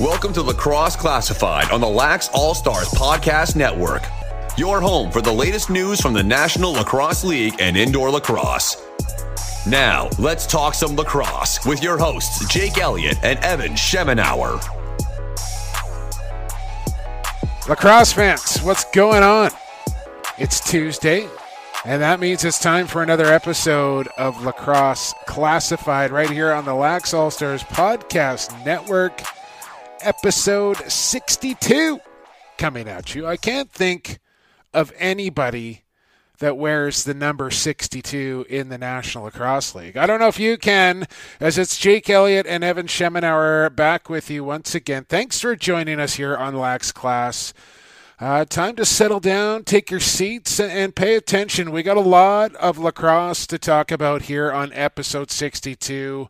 Welcome to Lacrosse Classified on the Lax All Stars Podcast Network, your home for the latest news from the National Lacrosse League and indoor lacrosse. Now, let's talk some lacrosse with your hosts, Jake Elliott and Evan Schemenauer. Lacrosse fans, what's going on? It's Tuesday, and that means it's time for another episode of Lacrosse Classified right here on the Lax All Stars Podcast Network, episode 62 coming at you. I can't think of anybody that wears the number 62 in the National Lacrosse League. I don't know if you can, as it's Jake Elliott and Evan Schemenauer back with you once again. Thanks for joining us here on Lax Class. Uh, time to settle down, take your seats, and pay attention. We got a lot of lacrosse to talk about here on episode 62.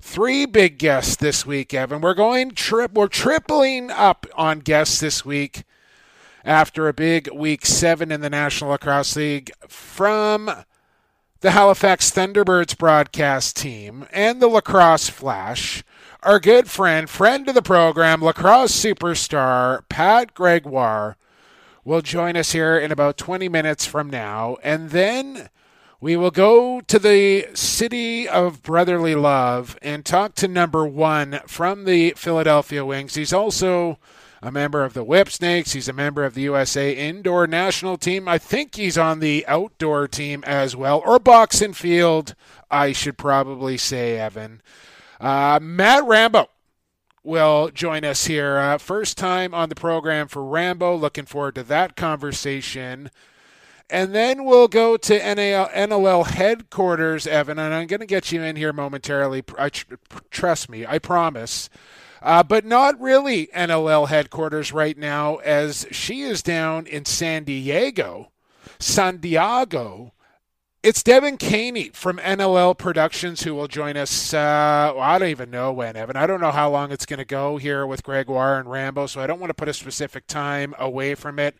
Three big guests this week, Evan. We're going trip. We're tripling up on guests this week after a big week seven in the National Lacrosse League from the Halifax Thunderbirds broadcast team and the Lacrosse Flash. Our good friend, friend of the program, lacrosse superstar Pat Gregoire will join us here in about 20 minutes from now. And then we will go to the city of brotherly love and talk to number one from the Philadelphia Wings. He's also a member of the Whipsnakes. He's a member of the USA indoor national team. I think he's on the outdoor team as well, or box and field, I should probably say, Evan. Uh, Matt Rambo will join us here. Uh, first time on the program for Rambo. Looking forward to that conversation. And then we'll go to NLL headquarters, Evan, and I'm going to get you in here momentarily. I, trust me, I promise. Uh, but not really NLL headquarters right now, as she is down in San Diego. San Diego. It's Devin Caney from NLL Productions who will join us. Uh, well, I don't even know when, Evan. I don't know how long it's going to go here with Gregoire and Rambo, so I don't want to put a specific time away from it.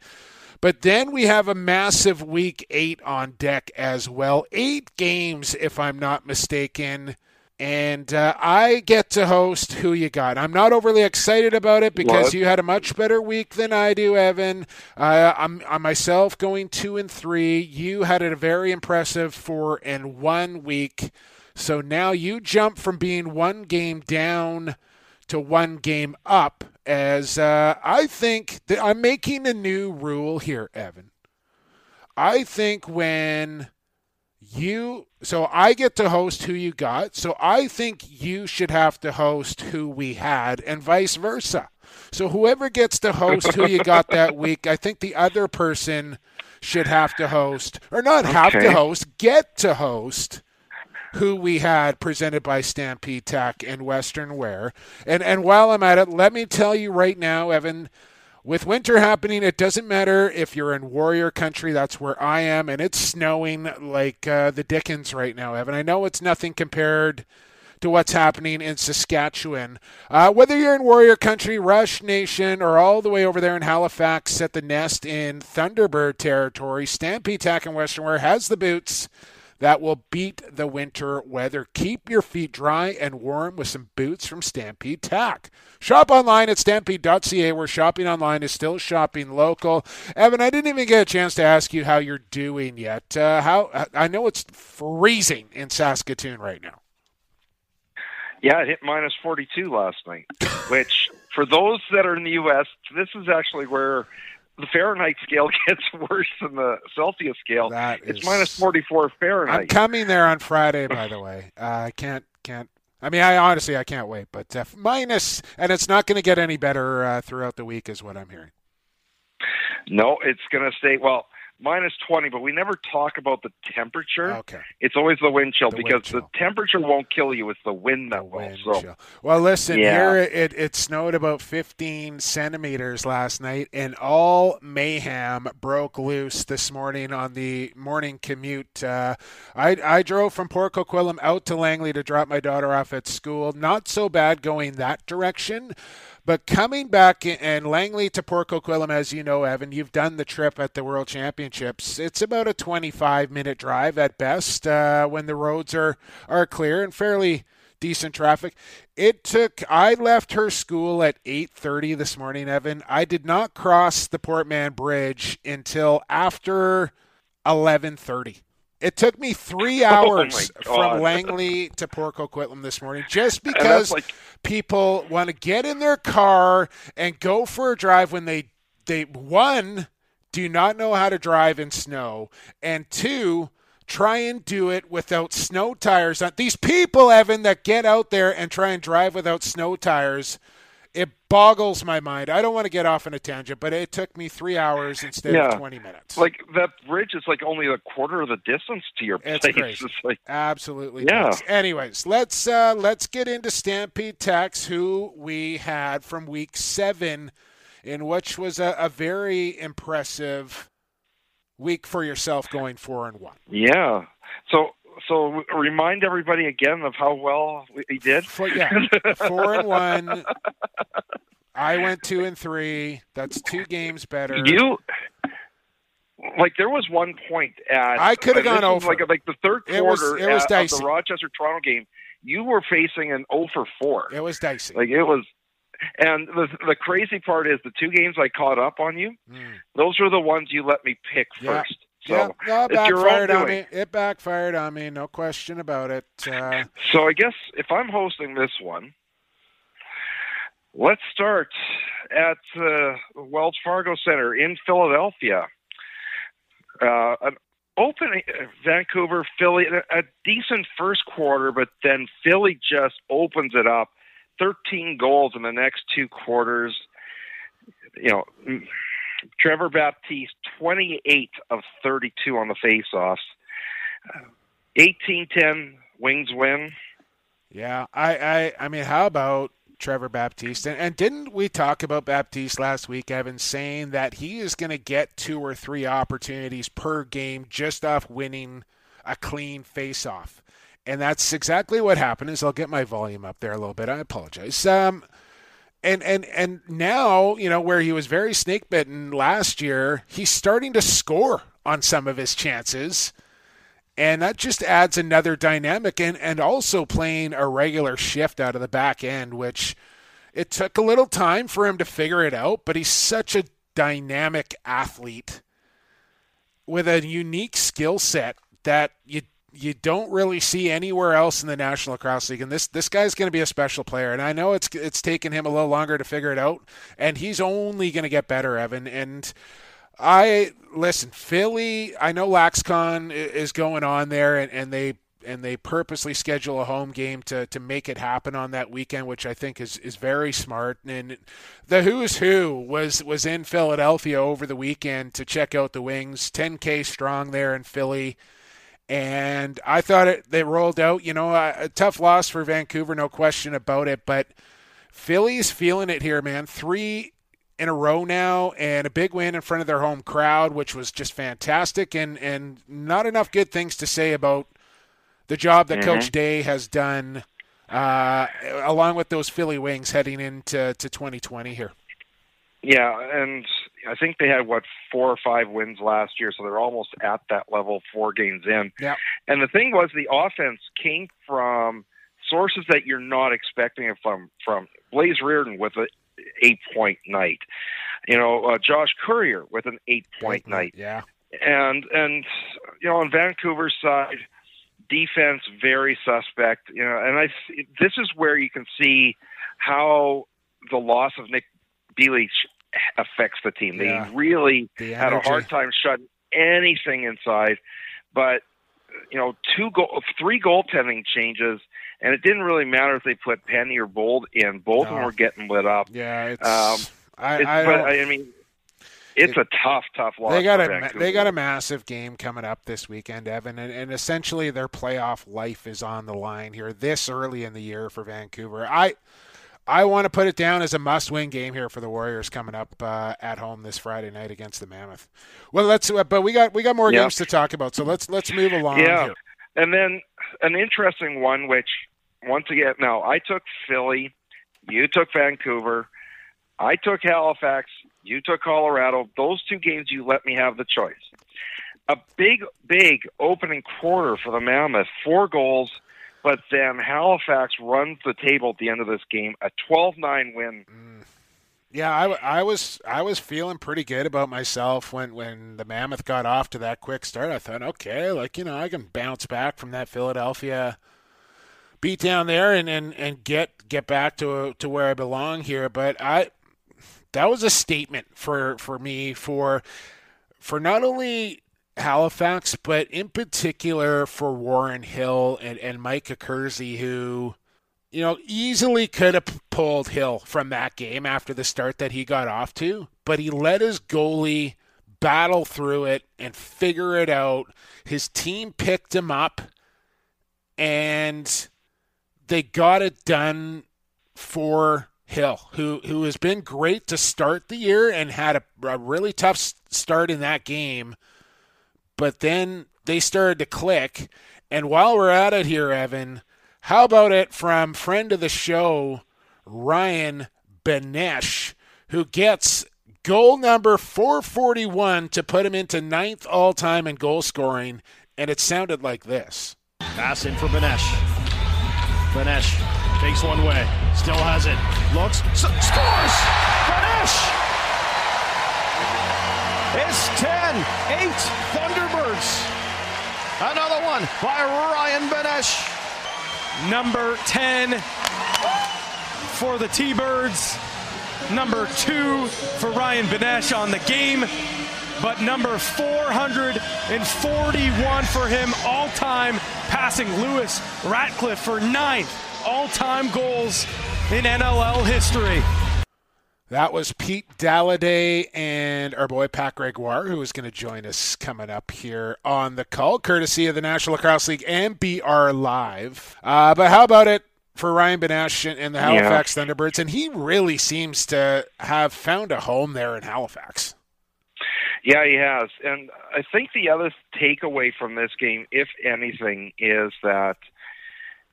But then we have a massive week eight on deck as well. Eight games, if I'm not mistaken and uh, I get to host Who You Got. I'm not overly excited about it because what? you had a much better week than I do, Evan. Uh, I'm, I'm myself going two and three. You had a very impressive four and one week. So now you jump from being one game down to one game up. As uh, I think that I'm making a new rule here, Evan. I think when you so I get to host who you got. So I think you should have to host who we had and vice versa. So whoever gets to host who you got that week, I think the other person should have to host or not have to host, get to host who we had presented by Stampede Tack and Western Wear. And and while I'm at it, let me tell you right now, Evan, with winter happening, it doesn't matter if you're in warrior country. That's where I am, and it's snowing like uh, the Dickens right now, Evan. I know it's nothing compared to what's happening in Saskatchewan. Uh, whether you're in warrior country, Rush Nation, or all the way over there in Halifax at the nest in Thunderbird territory, Stampede Tack and Western Wear has the boots that will beat the winter weather. Keep your feet dry and warm with some boots from Stampede Tack. Shop online at stampede.ca, where shopping online is still shopping local. Evan, I didn't even get a chance to ask you how you're doing yet. Uh, how I know it's freezing in Saskatoon right now. Yeah, it hit minus 42 last night, which for those that are in the U.S., this is actually where the Fahrenheit scale gets worse than the Celsius scale. That it's is... minus 44 Fahrenheit. I'm coming there on Friday, by the way. Uh, I can't can't. I mean, I honestly I can't wait. But uh, minus, and it's not going to get any better uh, throughout the week, is what I'm hearing. No, it's going to stay. Well, minus 20, but we never talk about the temperature. Okay. It's always the wind chill the because wind chill. the temperature won't kill you. It's the wind that will. So. Chill. Well, listen, yeah. here it, it snowed about 15 centimeters last night, and all mayhem broke loose this morning on the morning commute. Uh, I, I drove from Port Coquitlam out to Langley to drop my daughter off at school. Not so bad going that direction But coming back and Langley to Port Coquitlam, as you know, Evan, you've done the trip at the World Championships. It's about a 25 minute drive at best uh, when the roads are, are clear and fairly decent traffic. It took I left her school at 8:30 this morning, Evan. I did not cross the Port Mann Bridge until after 11:30. It took me three hours oh from Langley to Port Coquitlam this morning just because like... people want to get in their car and go for a drive when they they one do not know how to drive in snow and two try and do it without snow tires. On these people evan that get out there and try and drive without snow tires it boggles my mind. I don't want to get off on a tangent, but it took me three hours instead yeah. of twenty minutes. Like that bridge is like only a quarter of the distance to your it's place. Crazy. It's like absolutely. Yeah. Nuts. Anyways, let's uh, let's get into Stampede Tack's, who we had from week seven, in which was a, a very impressive week for yourself, going four and one. Yeah. So so remind everybody again of how well we did. Four, yeah, four and one. I went two and three. That's two games better. You like there was one point at I could have gone over like like the third quarter it was, it was at, of the Rochester Toronto game. You were facing an 0 for 4. It was dicey. Like it was and the the crazy part is the two games I caught up on you. Mm. Those were the ones you let me pick yeah. first. So yeah, no, it backfired on me. It backfired on me, no question about it. Uh, so I guess if I'm hosting this one, let's start at uh, Wells Fargo Center in Philadelphia. Uh, an open uh, Vancouver Philly, a decent first quarter, but then Philly just opens it up. 13 goals in the next two quarters. You know, Trevor Baptiste, 28 of 32 on the faceoffs. 18-10 Wings win. Yeah, I, I, I mean, how about Trevor Baptiste? And, and didn't we talk about Baptiste last week, Evan, saying that he is going to get two or three opportunities per game just off winning a clean faceoff? And that's exactly what happened. Is I'll get my volume up there a little bit. I apologize. Um, and and and now you know where he was very snake bitten last year he's starting to score on some of his chances. And that just adds another dynamic and and also playing a regular shift out of the back end which it took a little time for him to figure it out but he's such a dynamic athlete with a unique skill set that you you don't really see anywhere else in the National Lacrosse League. And this this guy's going to be a special player. And I know it's it's taken him a little longer to figure it out, and he's only going to get better, Evan. And I listen, Philly. I know LaxCon is going on there, and, and they and they purposely schedule a home game to, to make it happen on that weekend, which I think is, is very smart. And the who's who was was in Philadelphia over the weekend to check out the Wings. 10K strong there in Philly and I thought it they rolled out. You know, a, a, tough loss for Vancouver, no question about it. But Philly's feeling it here, man. Three in a row now, and a big win in front of their home crowd, which was just fantastic. And and not enough good things to say about the job that mm-hmm. Coach Day has done, uh, along with those Philly Wings heading into to 2020 here. Yeah, and I think they had what four or five wins last year, so they're almost at that level four games in. Yeah. And the thing was, the offense came from sources that you're not expecting it from. From Blaze Riorden with an eight point night, you know, uh, Josh Currier with an eight point night. Yeah. And and you know, on Vancouver's side, defense very suspect. You know, and I this is where you can see how the loss of Nick Beley affects the team. Yeah. They really the had a hard time shutting anything inside. But you know, two goal, three goaltending changes, and it didn't really matter if they put Penney or Bold in. Both no. of them were getting lit up. Yeah, it's. Um, I, it's, I, but, I mean, it's it, a tough, tough loss. They got a they got a massive game coming up this weekend, Evan, and, and essentially their playoff life is on the line here this early in the year for Vancouver. I I want to put it down as a must-win game here for the Warriors coming up uh, at home this Friday night against the Mammoth. Well, let's. Uh, but we got we got more games to talk about, so let's let's move along. Yeah, here. and then an interesting one, which once again, now I took Philly, you took Vancouver. I took Halifax. You took Colorado. Those two games, you let me have the choice. A big, big opening quarter for the Mammoth, four goals, but then Halifax runs the table at the end of this game, a 12-9 win. Mm. Yeah, I, I was I was feeling pretty good about myself when, when the Mammoth got off to that quick start. I thought, okay, like you know, I can bounce back from that Philadelphia beat down there and, and, and get get back to to where I belong here. But I that was a statement for for me for for not only Halifax, but in particular for Warren Hill and, and Mike Accursi, who, you know, easily could have pulled Hill from that game after the start that he got off to, but he let his goalie battle through it and figure it out. His team picked him up and they got it done for Hill, who who has been great to start the year and had a, a really tough start in that game, but then they started to click. And while we're at it here, Evan, how about it from friend of the show, Ryan Benesh, who gets goal number 441 to put him into ninth all time in goal scoring, and it sounded like this. Pass in for Benesh. Benesh takes one way, still has it, looks, scores! Benesh! It's 10, 8 Thunderbirds. Another one by Ryan Benesh. Number 10 for the T-Birds. Number two for Ryan Benesh on the game but number 441 for him all time, passing Lewis Ratcliff for ninth all time goals in NLL history. That was Pete Dalliday and our boy Pat Gregoire, who is going to join us coming up here on the call, courtesy of the National Lacrosse League and BR Live. Uh, but how about it for Ryan Benesh and the Halifax yeah. Thunderbirds? And he really seems to have found a home there in Halifax. Yeah, he has. And I think the other takeaway from this game, if anything, is that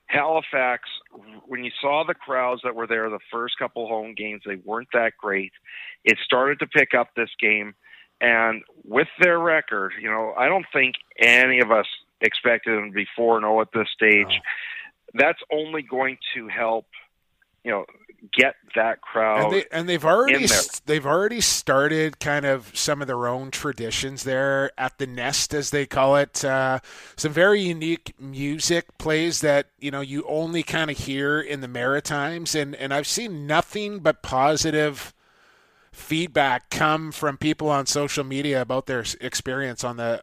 Halifax, when you saw the crowds that were there the first couple home games, they weren't that great. It started to pick up this game. And with their record, you know, I don't think any of us expected them to be 4 0 at this stage. That's only going to help, you know, get that crowd. And, they, have already they've already started kind of some of their own traditions there at the nest, as they call it. Uh, some very unique music plays that you know you only kind of hear in the Maritimes, and and I've seen nothing but positive feedback come from people on social media about their experience on the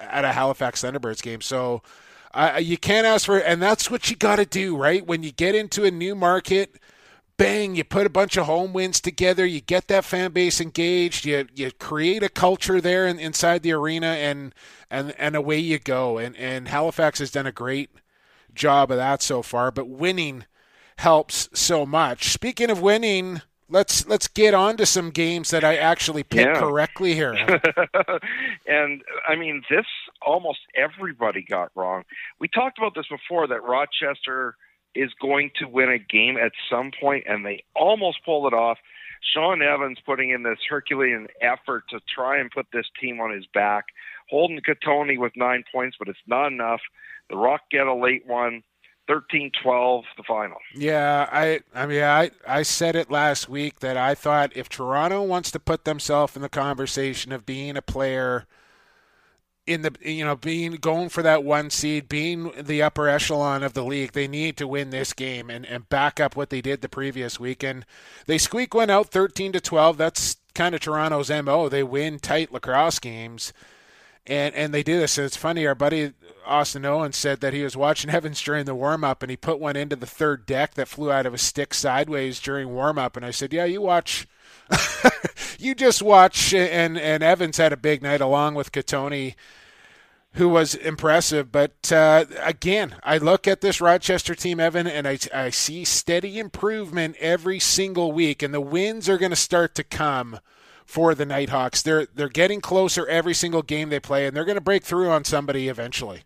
at a Halifax Thunderbirds game. So. Uh, you can't ask for, and that's what you got to do, right? When you get into a new market, bang, you put a bunch of home wins together, you get that fan base engaged, you you create a culture there in, inside the arena, and and and away you go. And and Halifax has done a great job of that so far, but winning helps so much. Speaking of winning. Let's let's get on to some games that I actually picked yeah. correctly here. and I mean, this almost everybody got wrong. We talked about this before that Rochester is going to win a game at some point, and they almost pulled it off. Shawn Evans putting in this Herculean effort to try and put this team on his back. Holden Cattoni with nine points, but it's not enough. The Rock get a late one. 13-12 the final. Yeah, I I mean I I said it last week that I thought if Toronto wants to put themselves in the conversation of being a player – in the you know being going for that one seed, being the upper echelon of the league, they need to win this game and, and back up what they did the previous weekend. They squeak one out, thirteen to twelve. That's kind of Toronto's mo. They win tight lacrosse games, and and they do this. And it's funny. Our buddy Austin Owen said that he was watching Evans during the warm up, and he put one into the third deck that flew out of his stick sideways during warm up. And I said, "Yeah, you watch." you just watch, and and Evans had a big night along with Cattoni, who was impressive. But uh, again, I look at this Rochester team, Evan, and I I see steady improvement every single week, and the wins are going to start to come for the Knighthawks. They're they're getting closer every single game they play, and they're going to break through on somebody eventually.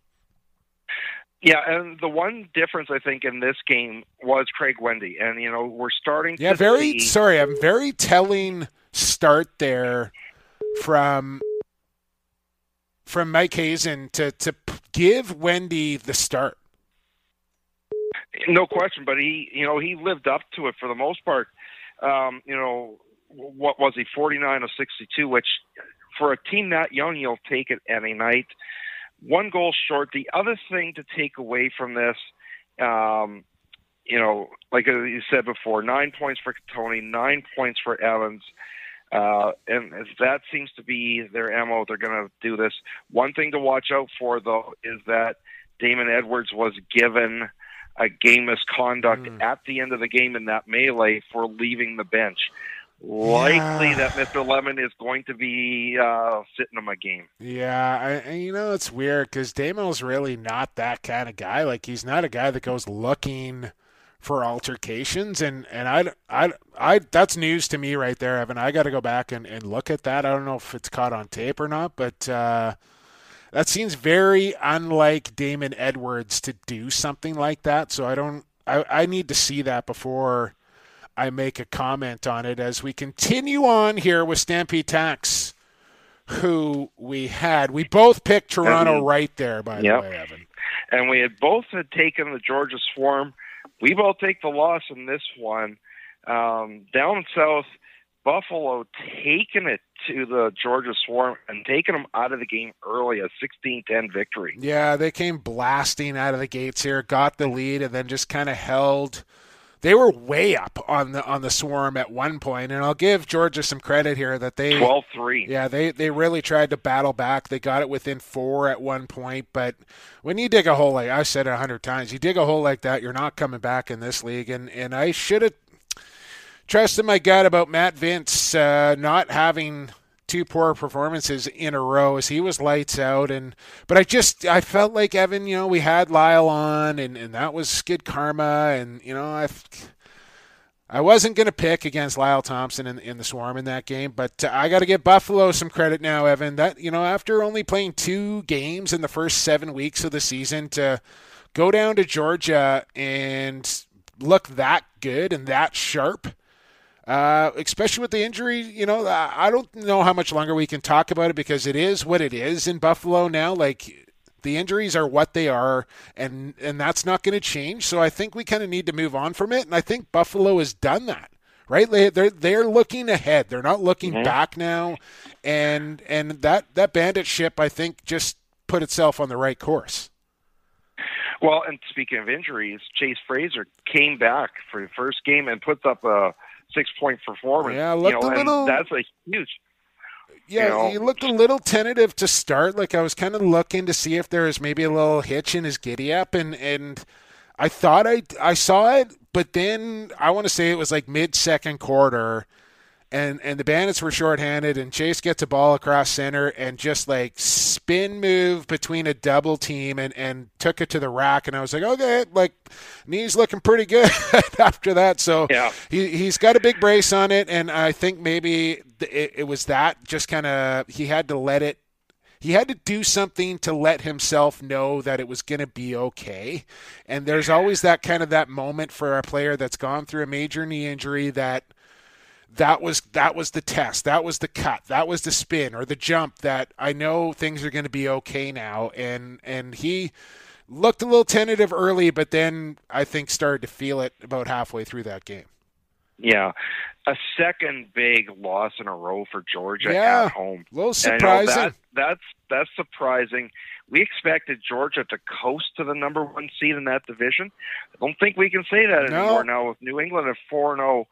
Yeah, and the one difference I think in this game was Craig Wendy, and you know we're starting. Yeah, very see, sorry. I'm very telling start there from from Mike Hasen to to give Wendy the start. No question, but he, you know, he lived up to it for the most part. Um, you know, what was he, 49 or 62, which for a team that young, you'll take it any night. One goal short. The other thing to take away from this, um, you know, like you said before, nine points for Tony, nine points for Evans. Uh, and if that seems to be their MO, they're going to do this. One thing to watch out for, though, is that Damon Edwards was given a game misconduct mm. at the end of the game in that melee for leaving the bench likely Yeah. that Mr. Lemon is going to be uh, sitting him a game. Yeah, I, you know it's weird because Damo's really not that kind of guy. Like he's not a guy that goes looking for altercations, and and I I I that's news to me right there, Evan. I got to go back and and look at that. I don't know if it's caught on tape or not, but. uh that seems very unlike Damon Edwards to do something like that. So I don't. I, I need to see that before I make a comment on it as we continue on here with Stampede Tack's, who we had. We both picked Toronto Mhm. right there, by Yep. the way, Evan. And we had both had taken the Georgia Swarm. We both take the loss in this one. Um, down south, Buffalo taking it to the Georgia Swarm and taking them out of the game early, a 16-10 victory. Yeah, they came blasting out of the gates here, got the lead, and then just kind of held. They were way up on the on the swarm at one point, and I'll give Georgia some credit here that they 12-3. Yeah, they they really tried to battle back. They got it within four at one point, but when you dig a hole like I said it a hundred times, you dig a hole like that, you're not coming back in this league. And and I should have trusted my gut about Matt Vinc uh, not having two poor performances in a row as he was lights out and but I just I felt like Evan you know we had Lyle on and and that was good karma and you know I I wasn't going to pick against Lyle Thompson in, in the Swarm in that game, but I got to give Buffalo some credit now, Evan. That you know, after only playing two games in the first seven weeks of the season, to go down to Georgia and look that good and that sharp, uh, especially with the injury, you know, I don't know how much longer we can talk about it because it is what it is in Buffalo now. Like the injuries are what they are, and and that's not going to change. So I think we kind of need to move on from it, and I think Buffalo has done that. Right, they, they're they're looking ahead. They're not looking back now, and and that that bandit ship I think just put itself on the right course. Well, and speaking of injuries, Chase Fraser came back for the first game and puts up a six-point performance. Yeah, you looked know, a little- That's a huge. Yeah, You know? he looked a little tentative to start. Like I was kind of looking to see if there was maybe a little hitch in his giddy up, and and I thought I I saw it, but then I want to say it was like mid second quarter, and and the Bandits were shorthanded, and Chase gets a ball across center and just like spin move between a double team and and took it to the rack, and I was like, okay, like knees looking pretty good after that. So Yeah. he he's got a big brace on it, and I think maybe it, it was that just kind of he had to let it. He had to do something to let himself know that it was going to be okay. And there's always that kind of that moment for a player that's gone through a major knee injury that that was that was the test that was the cut that was the spin or the jump that i know things are going to be okay now and and he looked a little tentative early but then i think started to feel it about halfway through that game Yeah, a second big loss in a row for Georgia Yeah, at home. a little And, you know, surprising that, that's that's surprising. We expected Georgia to coast to the number one seed in that division. I don't think we can say that No. anymore now with New England at four and zero.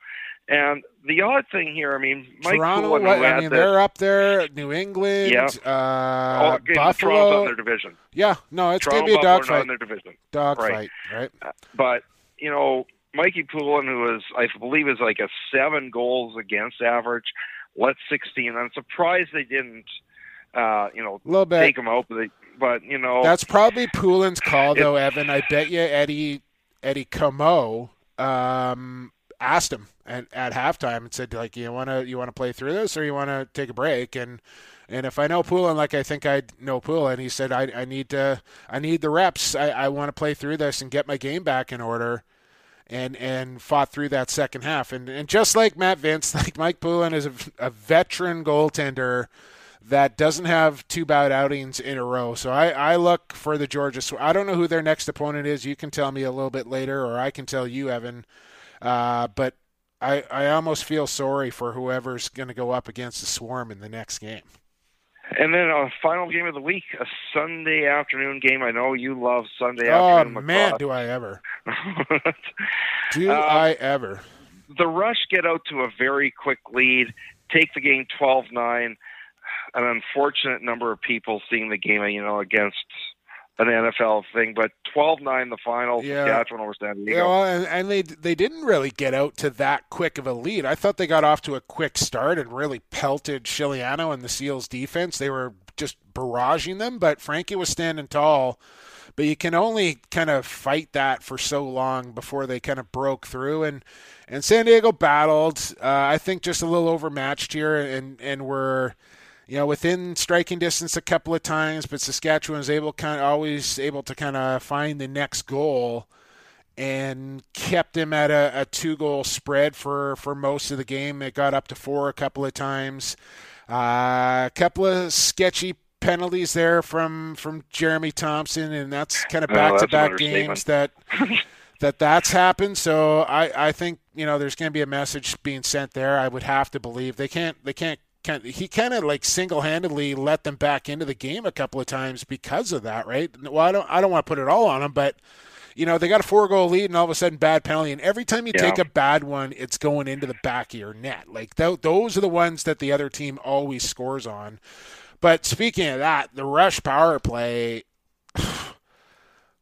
And the odd thing here, I mean, Mike toronto Poulin, what, who i mean they're up there new england Yeah. uh, okay, Toronto's buffalo on their division. yeah no it's going to be a Buffalo are not in their division. dogfight right But you know, Mikey Poulin, who is I believe is like a seven goals against average, let sixteen. I'm surprised they didn't, uh, you know, little bit take him out. But, they, but you know, That's probably Poulin's call, It- though, Evan. I bet you Eddie Eddie Comeau um, asked him at, at halftime and said like you want to you want to play through this or you want to take a break and and if I know Poulin like I think I know Poulin, he said I, I need to I need the reps. I, I want to play through this and get my game back in order. And and fought through that second half. And and just like Matt Vinc like Mike Poulin is a, a veteran goaltender that doesn't have two bad outings in a row. So I, I look for the Georgia. I don't know who their next opponent is. You can tell me a little bit later, or I can tell you, Evan. Uh, but I, I almost feel sorry for whoever's going to go up against the Swarm in the next game. And then a final game of the week, a Sunday afternoon game. I know you love Sunday oh, afternoon. Oh man, do I ever? do um, I ever? The Rush get out to a very quick lead, take the game 12-9. An unfortunate number of people seeing the game, you know, against an NFL thing, but 12-9 the final, yeah. Saskatchewan over San Diego. Yeah, well, and, and, they they didn't really get out to that quick of a lead. I thought they got off to a quick start and really pelted Scigliano and the Seals defense. They were just barraging them, but Frankie was standing tall. But you can only kind of fight that for so long before they kind of broke through and and San Diego battled. Uh, I think just a little overmatched here, and and were you know, within striking distance a couple of times, but Saskatchewan was able kind of always able to kind of find the next goal and kept him at a, a two goal spread for, for most of the game. It got up to four a couple of times. Uh, a couple of sketchy penalties there from from Jeremy Thompson, and that's kind of back to back games that. that that's happened. So I, I think you know there's going to be a message being sent there. I would have to believe they can't they can't kind of, he kind of like single-handedly let them back into the game a couple of times because of that, right? Well, I don't I don't want to put it all on him, but you know they got a four-goal lead and all of a sudden bad penalty, and every time you yeah. take a bad one, it's going into the back of your net. Like th- those are the ones that the other team always scores on. But speaking of that, the rush power play.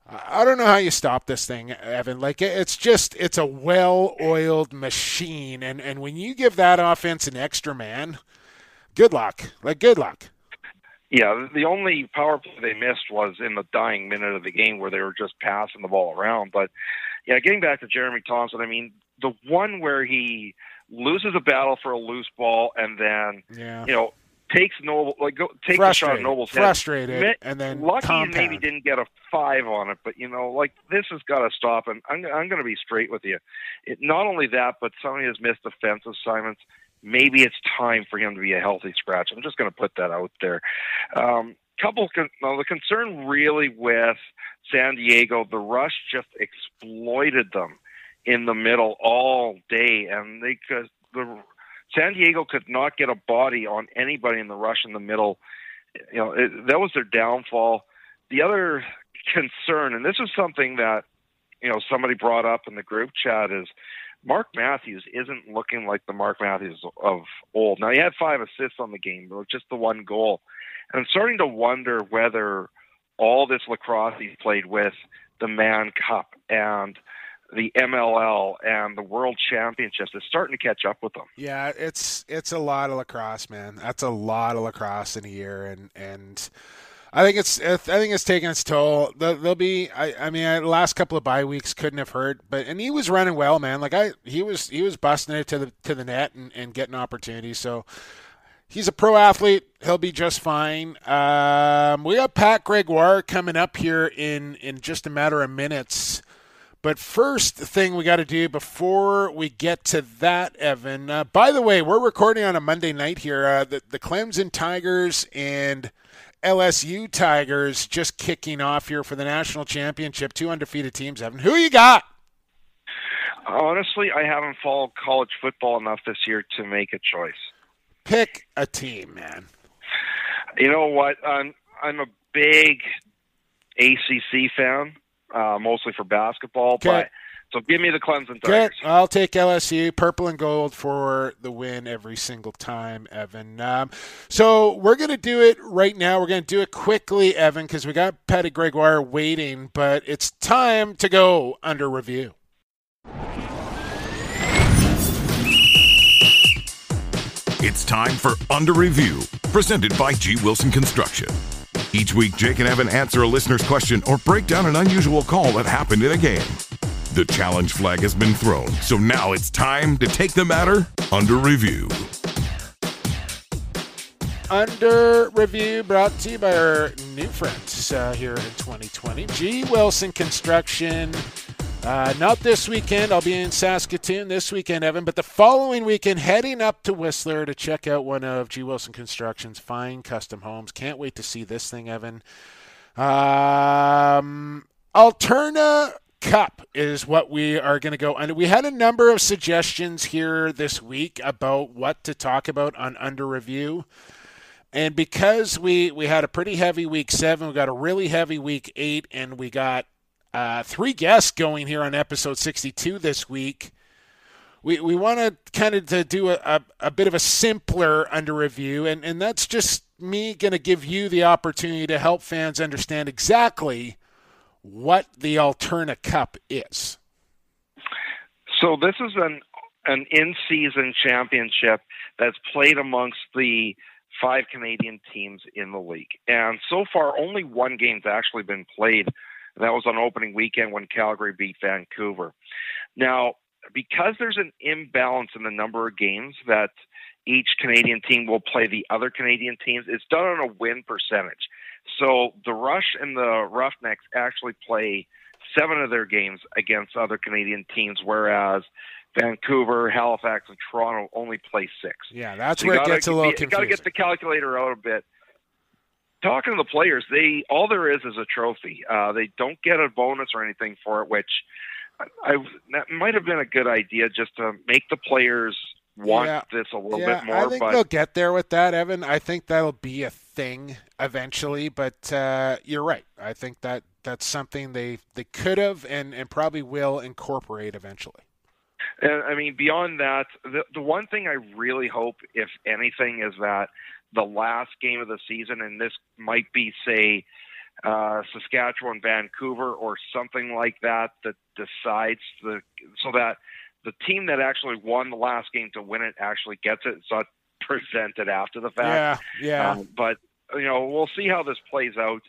I don't know how you stop this thing, Evan. Like it's just it's a well-oiled machine, and and when you give that offense an extra man, good luck. Like, good luck. Yeah, the only power play they missed was in the dying minute of the game where they were just passing the ball around. But yeah, getting back to Jeremy Thompson, I mean, the one where he loses a battle for a loose ball and then yeah. you know takes Noble like go take the shot at Noble's frustrated, head. and then lucky compound. maybe didn't get a five on it, but you know like this has got to stop. And I'm I'm going to be straight with you. It, not only that, but somebody has missed defensive assignments maybe it's time for him to be a healthy scratch. I'm just going to put that out there. Um, couple con- well, the concern really with San Diego, the rush just exploited them in the middle all day, and they could the San Diego could not get a body on anybody in the rush in the middle. You know it, that was their downfall. The other concern, and this is something that you know somebody brought up in the group chat, is Mark Matthews isn't looking like the Mark Matthews of old. Now he had five assists on the game, but just the one goal. And I'm starting to wonder whether all this lacrosse he's played with, the Mann Cup and the MLL and the World Championships is starting to catch up with them. Yeah, it's it's a lot of lacrosse, man. That's a lot of lacrosse in a year, and and I think it's I think it's taking its toll. There'll be I, I mean the last couple of bye weeks couldn't have hurt, but and he was running well, man. Like I he was he was busting it to the to the net and, and getting opportunities. So he's a pro athlete. He'll be just fine. Um, we got Pat Gregoire coming up here in in just a matter of minutes. But first thing we got to do before we get to that, Evan. Uh, by the way, we're recording on a Monday night here. Uh, the the Clemson Tigers and LSU Tigers just kicking off here for the national championship. Two undefeated teams, Evan. Who you got? Honestly, I haven't followed college football enough this year to make a choice. Pick a team, man. You know what? I'm I'm a big ACC fan, uh, mostly for basketball, okay. but so give me the Clemson Tigers. Good. I'll take LSU, purple and gold for the win every single time, Evan. Um, so we're going to do it right now. We're going to do it quickly, Evan, because we got Patty Gregoire waiting, but it's time to go under review. It's time for Under Review, presented by G. Wilson Construction. Each week, Jake and Evan answer a listener's question or break down an unusual call that happened in a game. The challenge flag has been thrown, so now it's time to take the matter under review. Under review brought to you by our new friends uh, here in 2020. G. Wilson Construction. Uh, not this weekend. I'll be in Saskatoon this weekend, Evan, but the following weekend, heading up to Whistler to check out one of G. Wilson Construction's fine custom homes. Can't wait to see this thing, Evan. Um, Alterna Cup is what we are going to go under. We had a number of suggestions here this week about what to talk about on Under Review. And because we, we had a pretty heavy week seven, we got a really heavy week eight, and we got uh, three guests going here on episode 62 this week. We, we want to kind of to do a, a, a, bit of a simpler under review, and, and that's just me going to give you the opportunity to help fans understand exactly what the Alterna Cup is. So this is an an in-season championship that's played amongst the five Canadian teams in the league. And so far, only one game's actually been played. That was on opening weekend when Calgary beat Vancouver. Now, because there's an imbalance in the number of games that each Canadian team will play the other Canadian teams, it's done on a win percentage. So the Rush and the Roughnecks actually play seven of their games against other Canadian teams, whereas Vancouver, Halifax, and Toronto only play six. Yeah, that's so where it gets a little confusing. You got to get the calculator out a bit. Talking to the players, they all there is is a trophy. Uh, they don't get a bonus or anything for it, which I, I that might have been a good idea just to make the players want yeah. this a little yeah, bit more. I think but... they'll get there with that, Evan. I think that'll be a thing eventually. But uh, you're right. I think that that's something they they could have and and probably will incorporate eventually. And I mean, beyond that, the the one thing I really hope, if anything, is that the last game of the season, and this might be, say, uh, Saskatchewan, Vancouver, or something like that, that decides the so that the team that actually won the last game to win it actually gets it. It's not presented after the fact. Yeah, yeah. Um, but you know, we'll see how this plays out.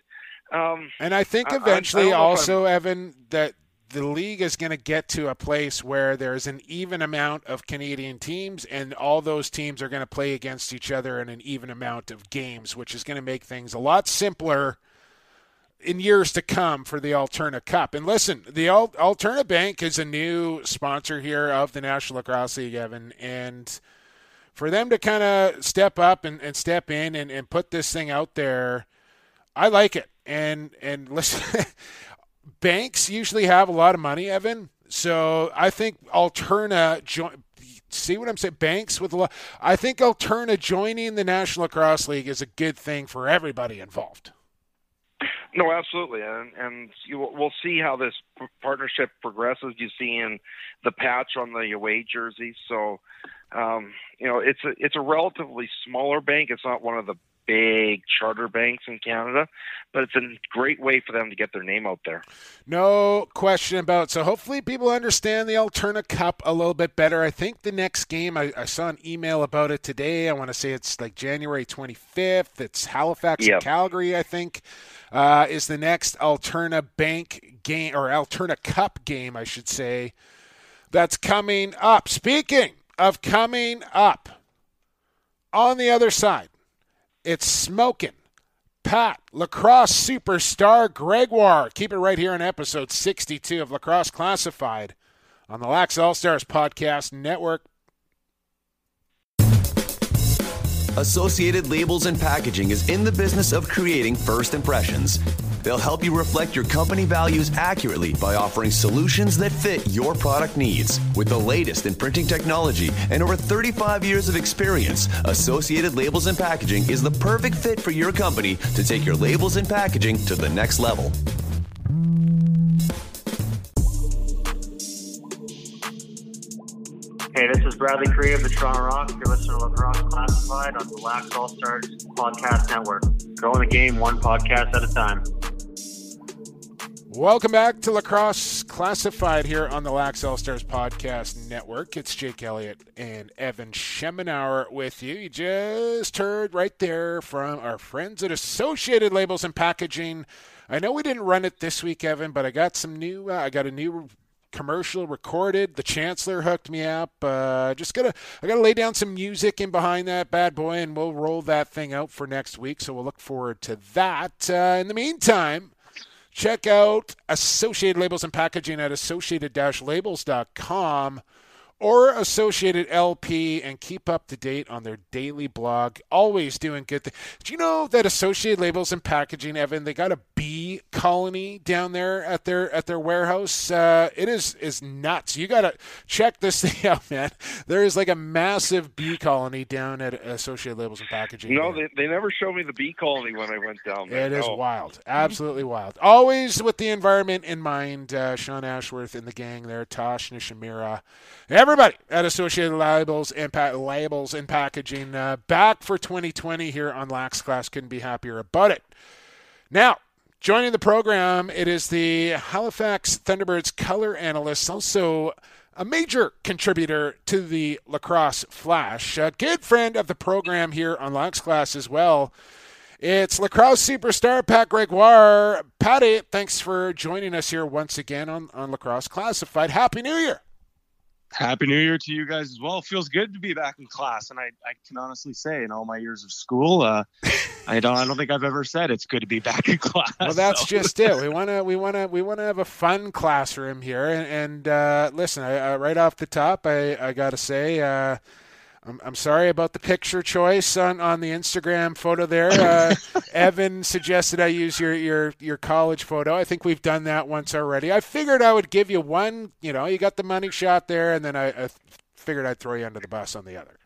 Um, and I think eventually, I, I also, Evan, that the league is going to get to a place where there's an even amount of Canadian teams, and all those teams are going to play against each other in an even amount of games, which is going to make things a lot simpler in years to come for the Alterna Cup. And listen, the Alterna Bank is a new sponsor here of the National Lacrosse League, Evan, and for them to kind of step up and, and step in and, and put this thing out there, I like it. And and listen, banks usually have a lot of money, Evan. So I think Alterna join. See what I'm saying? Banks with a lot. I think Alterna joining the National Lacrosse League is a good thing for everybody involved. No, absolutely, and and you, we'll see how this p- partnership progresses. You see in the patch on the away jersey, so um, you know it's a it's a relatively smaller bank. It's not one of the big charter banks in Canada, but it's a great way for them to get their name out there. No question about it. So hopefully people understand the Alterna Cup a little bit better. I think the next game, I, I saw an email about it today. I want to say it's like January 25th. It's Halifax yep. and Calgary, I think, uh, is the next Alterna Bank game or Alterna Cup game, I should say. That's coming up. Speaking of coming up, on the other side, it's smoking. Pat, lacrosse superstar Gregoire. Keep it right here in episode 62 of Lacrosse Classified on the Lax All Stars Podcast Network. Associated Labels and Packaging is in the business of creating first impressions. They'll help you reflect your company values accurately by offering solutions that fit your product needs. With the latest in printing technology and over 35 years of experience, Associated Labels and Packaging is the perfect fit for your company to take your labels and packaging to the next level. Hey, this is Bradley Cree of the Toronto Rock. You're listening to Lacrosse Classified on the Lax All Stars Podcast Network. Growing the game one podcast at a time. Welcome back to Lacrosse Classified here on the Lax All Stars Podcast Network. It's Jake Elliott and Evan Schemenauer with you. You just heard right there from our friends at Associated Labels and Packaging. I know we didn't run it this week, Evan, but I got some new. Uh, I got a new commercial recorded. The Chancellor hooked me up. Uh, just gotta I gotta lay down some music in behind that bad boy, and we'll roll that thing out for next week. So we'll look forward to that. Uh, in the meantime. Check out Associated Labels and Packaging at associated-labels.com or Associated LP and keep up to date on their daily blog. Always doing good things. Do you know that Associated Labels and Packaging, Evan, they got a bee colony down there at their at their warehouse? Uh, it is is nuts. You got to check this thing out, man. There is like a massive bee colony down at Associated Labels and Packaging. No, they, they never showed me the bee colony when I went down there. It is wild. Absolutely wild. Always with the environment in mind. Uh, Sean Ashworth and the gang there, Tosh Nishimura everybody at Associated Labels and pa- Labels and Packaging uh, back for 2020 here on Lax Class. Couldn't be happier about it. Now, joining the program, it is the Halifax Thunderbirds color analyst, also a major contributor to the Lacrosse Flash, a good friend of the program here on Lax Class as well. It's lacrosse superstar Pat Gregoire. Patty, thanks for joining us here once again on, on Lacrosse Classified. Happy New Year! Happy New Year to you guys as well. It feels good to be back in class, and I, I can honestly say, in all my years of school, uh, I don't I don't think I've ever said it's good to be back in class. Well, that's so. just it. We want to we want to we want to have a fun classroom here, and, and uh, listen, I, uh, right off the top, I I got to say. Uh, I'm, I'm sorry about the picture choice on, on the Instagram photo there. Uh, Evan suggested I use your, your, your college photo. I think we've done that once already. I figured I would give you one, you know, you got the money shot there, and then I, I figured I'd throw you under the bus on the other.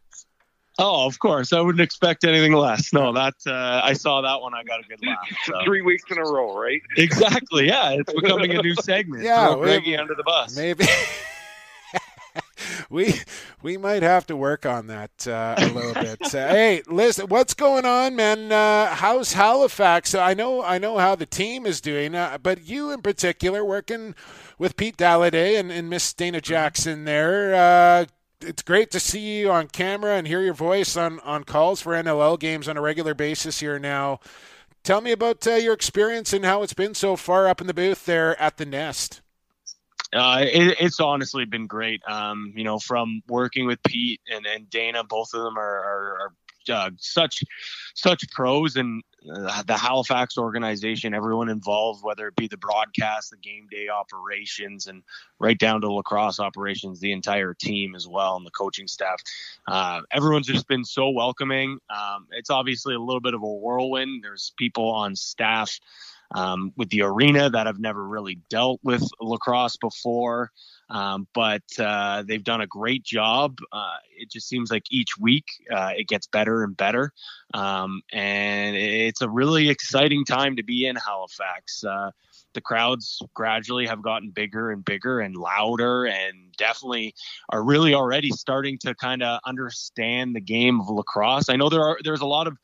Oh, of course. I wouldn't expect anything less. No, that uh, I saw that one. I got a good laugh. So. Three weeks in a row, right? Exactly. Yeah, it's becoming a new segment. Yeah, throw Greggy under the bus. Maybe. we we might have to work on that uh, a little bit. Uh, hey, listen, what's going on, man? Uh, how's Halifax? I know I know how the team is doing, uh, but you in particular, working with Pete Dalliday and, and Miss Dana Jackson there. Uh, it's great to see you on camera and hear your voice on, on calls for NLL games on a regular basis here now. Tell me about uh, your experience and how it's been so far up in the booth there at the Nest. Uh, it, it's honestly been great. Um, you know, from working with Pete and, and Dana, both of them are, are, are uh, such such pros and uh, the Halifax organization, everyone involved, whether it be the broadcast, the game day operations, and right down to lacrosse operations, the entire team as well, and the coaching staff. Uh, everyone's just been so welcoming. Um, it's obviously a little bit of a whirlwind. There's people on staff um, with the arena that I've never really dealt with lacrosse before. Um, but uh, they've done a great job. Uh, it just seems like each week uh, it gets better and better. Um, and it's a really exciting time to be in Halifax. Uh, the crowds gradually have gotten bigger and bigger and louder and definitely are really already starting to kind of understand the game of lacrosse. I know there are there's a lot of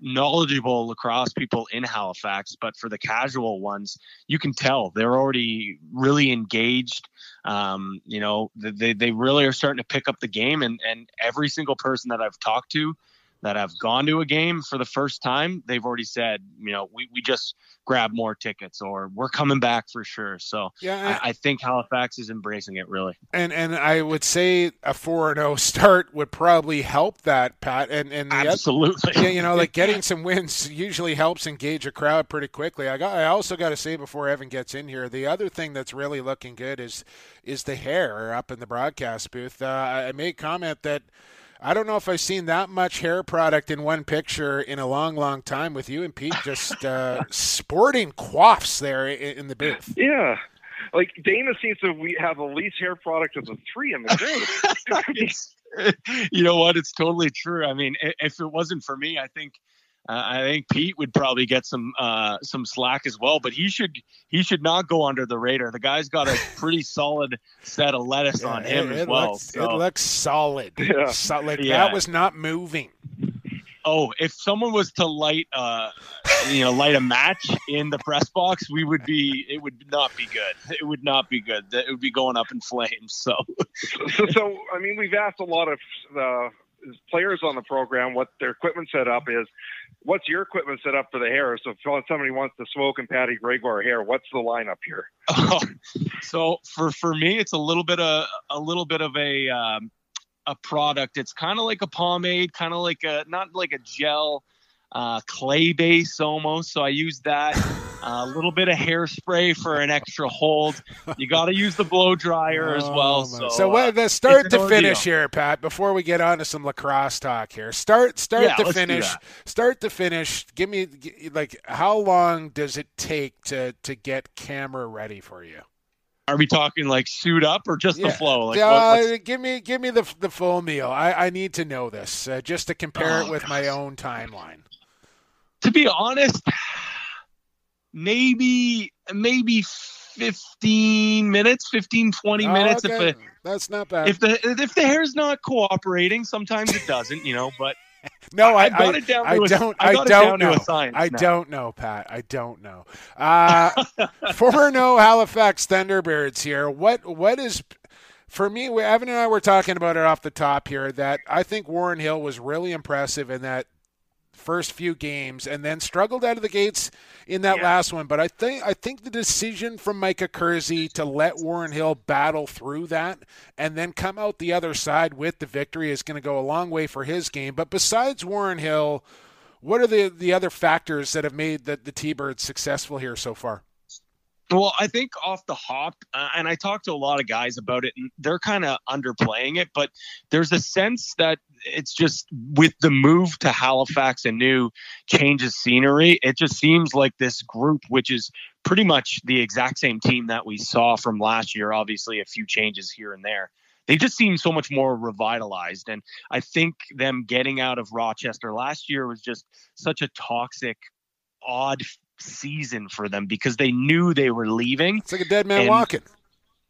knowledgeable lacrosse people in Halifax, but for the casual ones, you can tell they're already really engaged. Um, you know, they, they really are starting to pick up the game, and, and every single person that I've talked to that have gone to a game for the first time, they've already said, you know, we, we just grab more tickets or we're coming back for sure. So yeah, I, I think Halifax is embracing it really. And and I would say a four and zero oh start would probably help that Pat. And and absolutely, other, you know, like getting some wins usually helps engage a crowd pretty quickly. I got I also got to say before Evan gets in here, the other thing that's really looking good is is the hair up in the broadcast booth. Uh, I made comment that. I don't know if I've seen that much hair product in one picture in a long, long time with you and Pete just uh, sporting quaffs there in, in the booth. Yeah. Like Dana seems to we have the least hair product of the three in the group. you know what? It's totally true. I mean, if it wasn't for me, I think – uh, I think Pete would probably get some uh, some slack as well, but he should he should not go under the radar. The guy's got a pretty solid set of lettuce yeah, on him it, as it well. Looks, so. It looks solid. Yeah. So, like yeah. that was not moving. Oh, if someone was to light uh you know light a match in the press box, we would be it would not be good. It would not be good. It would be going up in flames. So so, so I mean, we've asked a lot of uh, players on the program what their equipment set up is. What's your equipment set up for the hair? So if somebody wants to smoke and Patty Gregoire hair, what's the lineup here? So for for me, it's a little bit of a little bit of a um, a product. It's kind of like a pomade, kind of like a not like a gel uh, clay base almost. So I use that. A little bit of hairspray for an extra hold. You got to use the blow dryer as well. Oh, so, so what, the start to finish here, Pat. Before we get on to some lacrosse talk here, start start yeah, to finish. Start to finish. Give me like how long does it take to to get camera ready for you? Are we talking like suit up or just yeah. the flow? Like, uh, what, give me give me the the full meal. I, I need to know this uh, just to compare oh, it with gosh. my own timeline to be honest, maybe maybe 15 minutes 15 20 minutes okay. if that's not bad if the if the hair's not cooperating sometimes it doesn't you know but no, I, I, got it down I, to don't. I don't know. I now. don't know, Pat. I don't know. Uh, former no Halifax Thunderbirds here. What what is for me? Evan and I were talking about it off the top here. That I think Warren Hill was really impressive in that first few games and then struggled out of the gates in that yeah. last one. But I think I think the decision from Mike Accursi to let Warren Hill battle through that and then come out the other side with the victory is going to go a long way for his game. But besides Warren Hill, what are the the other factors that have made the, the T-Birds successful here so far? Well, I think off the hop, uh, and I talked to a lot of guys about it, and they're kind of underplaying it, but there's a sense that it's just with the move to Halifax and new changes scenery, it just seems like this group, which is pretty much the exact same team that we saw from last year, obviously a few changes here and there. They just seem so much more revitalized. And I think them getting out of Rochester last year was just such a toxic, odd season for them because they knew they were leaving. It's like a dead man walking.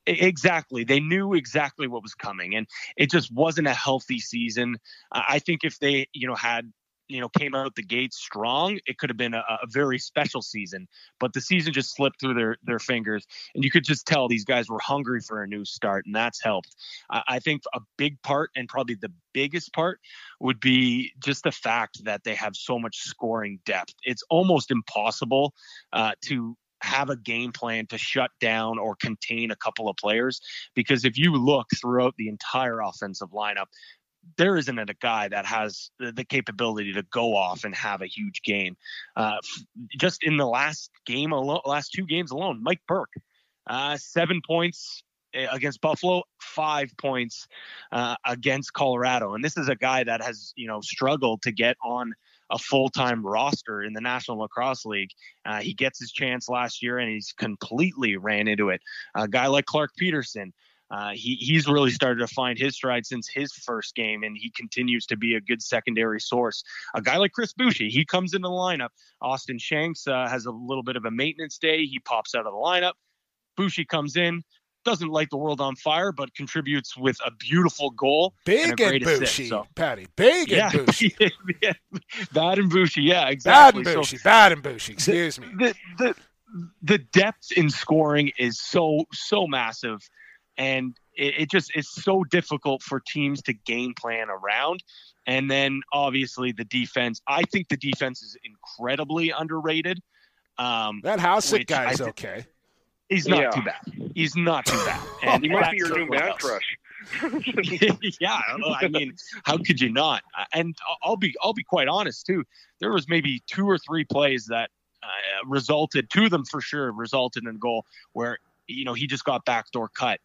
Exactly. They knew exactly what was coming and it just wasn't a healthy season. I think if they, you know, had you know came out the gate strong, it could have been a, a, very special season. But the season just slipped through their their fingers, and you could just tell these guys were hungry for a new start, and that's helped. I, I think a big part, and probably the biggest part, would be just the fact that they have so much scoring depth. It's almost impossible uh, to have a game plan to shut down or contain a couple of players because if you look throughout the entire offensive lineup there isn't a guy that has the, capability to go off and have a huge game. Uh, just in the last game alone, last two games alone, Mike Burke, uh, seven points eh, against Buffalo, five points uh, against Colorado, and this is a guy that has you know struggled to get on a full-time roster in the National Lacrosse League. Uh, he gets his chance last year, and he's completely ran into it. A guy like Clarke Petterson. Uh, he, he's really started to find his stride since his first game, and he continues to be a good secondary source. A guy like Chris Boushy, he comes into the lineup. Austin Shanks uh, has a little bit of a maintenance day. He pops out of the lineup. Boushy comes in, doesn't light the world on fire, but contributes with a beautiful goal. Big and, and so. Patty. Big yeah, and yeah, bad and Boushy, yeah, exactly. Bad and Boushy, so, bad and Boushy, excuse the, me. The, the, the depth in scoring is so, so massive and it, it just is so difficult for teams to game plan around. And then obviously the defense. I think the defense is incredibly underrated. Um, that Hossack guy is okay. He's not yeah. too bad. He's not too bad. And he might be your new man crush. yeah, I mean, how could you not? And I'll be I'll be quite honest too. There was maybe two or three plays that uh, resulted, two of them for sure, resulted in a goal where you know, he just got backdoor cut.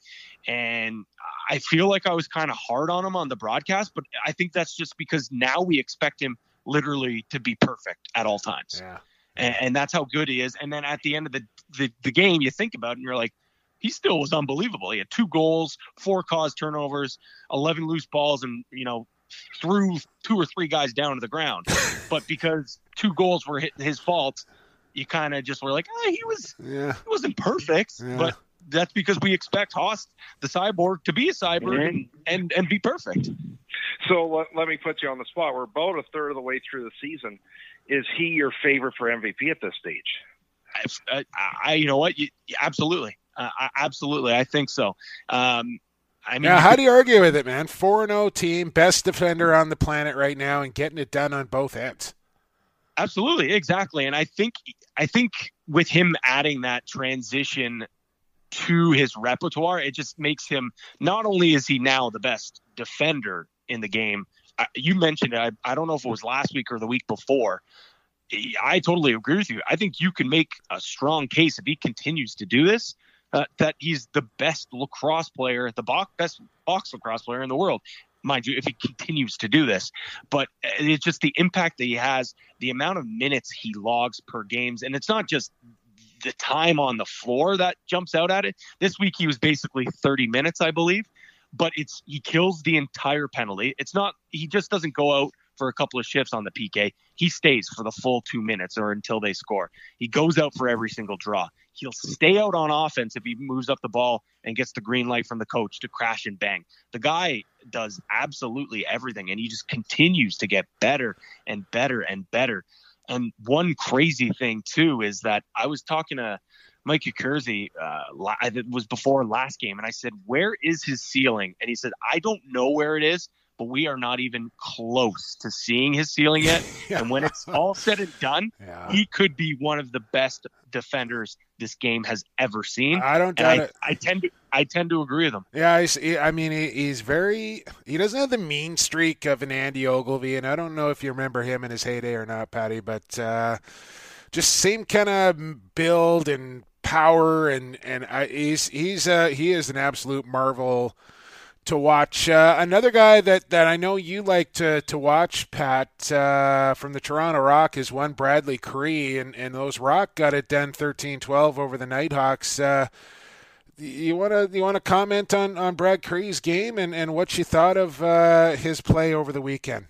And I feel like I was kind of hard on him on the broadcast, but I think that's just because now we expect him literally to be perfect at all times. Yeah. And, and that's how good he is. And then at the end of the, the, the game, you think about it and you're like, he still was unbelievable. He had two goals, four caused turnovers, 11 loose balls, and, you know, threw two or three guys down to the ground. but because two goals were his fault, you kind of just were like, oh, he was, yeah. he wasn't perfect, yeah. but that's because we expect Haas, the cyborg, to be a cyborg and, and, and be perfect. So let, let me put you on the spot. We're about a third of the way through the season. Is he your favorite for MVP at this stage? I, I you know what? You, absolutely. Uh, absolutely. I think so. Um, I mean, now, how do you argue with it, man? Four and zero oh team, best defender on the planet right now, and getting it done on both ends. Absolutely, exactly. And I think I think with him adding that transition to his repertoire, it just makes him not only is he now the best defender in the game. I, you mentioned it. I, I don't know if it was last week or the week before. I totally agree with you. I think you can make a strong case if he continues to do this uh, that he's the best lacrosse player, the box, best box lacrosse player in the world. Mind you, if he continues to do this, but it's just the impact that he has, the amount of minutes he logs per games, and it's not just the time on the floor that jumps out at it. This week he was basically 30 minutes, I believe, but it's he kills the entire penalty. It's not he just doesn't go out for a couple of shifts on the PK. He stays for the full two minutes or until they score. He goes out for every single draw. He'll stay out on offense if he moves up the ball and gets the green light from the coach to crash and bang. The guy does absolutely everything, and he just continues to get better and better and better. And one crazy thing too is that I was talking to Mike Accursi, uh, it was before last game, and I said, "Where is his ceiling?" And he said, "I don't know where it is, but we are not even close to seeing his ceiling yet. yeah. And when it's all said and done, yeah. he could be one of the best defenders this game has ever seen. I don't doubt I, it. I tend to I tend to agree with him. Yeah, he, I mean, he, he's very. He doesn't have the mean streak of an Andy Ogilvy, and I don't know if you remember him in his heyday or not, Patty, but uh, just same kind of build and power, and and I, he's he's uh, he is an absolute marvel to watch. Uh, another guy that, that I know you like to, to watch, Pat, uh, from the Toronto Rock is one Bradley Kri, and, and those Rock got it done 13-12 over the Knighthawks. Uh, you want to you want to comment on, on Brad Kri's game and, and what you thought of uh, his play over the weekend?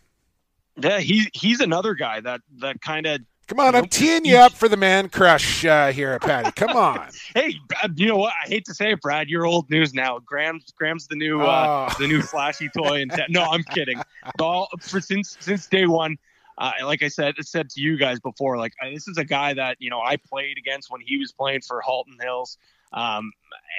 Yeah, he he's another guy that that kind of Come on, I'm teeing you up for the man crush uh, here, Patty. Come on. hey, you know what? I hate to say it, Brad. You're old news now. Graham's Graham's the new uh, oh. the new flashy toy. And no, I'm kidding. All for since since day one. Uh, like I said, said to you guys before, like this is a guy that you know I played against when he was playing for Halton Hills, um,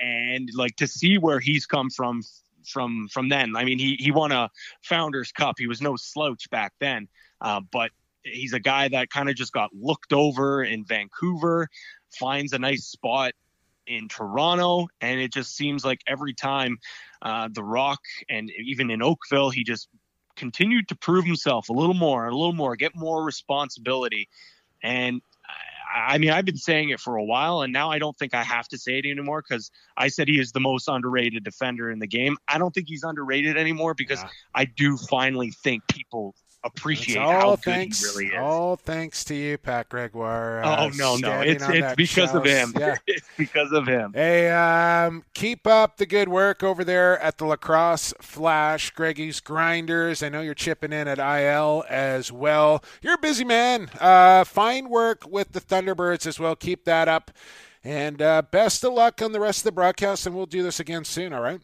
and like to see where he's come from from from then. I mean, he he won a Founders Cup. He was no slouch back then, uh, but he's a guy that kind of just got looked over in Vancouver, finds a nice spot in Toronto, and it just seems like every time uh, the Rock and even in Oakville, he just continued to prove himself a little more, a little more, get more responsibility. And I mean, I've been saying it for a while, and now I don't think I have to say it anymore because I said he is the most underrated defender in the game. I don't think he's underrated anymore because yeah. I do finally think people appreciate how good thanks, he really is. All thanks to you, Pat Gregoire. Uh, oh no, no, it's it's because of him. Yeah. it's because of him. Hey, um, keep up the good work over there at the Lacrosse Flash, Greggy's Grinders. I know you're chipping in at IL as well. You're a busy man. Uh, fine work with the Thunderbirds as well. Keep that up. And uh, best of luck on the rest of the broadcast, and we'll do this again soon, all right?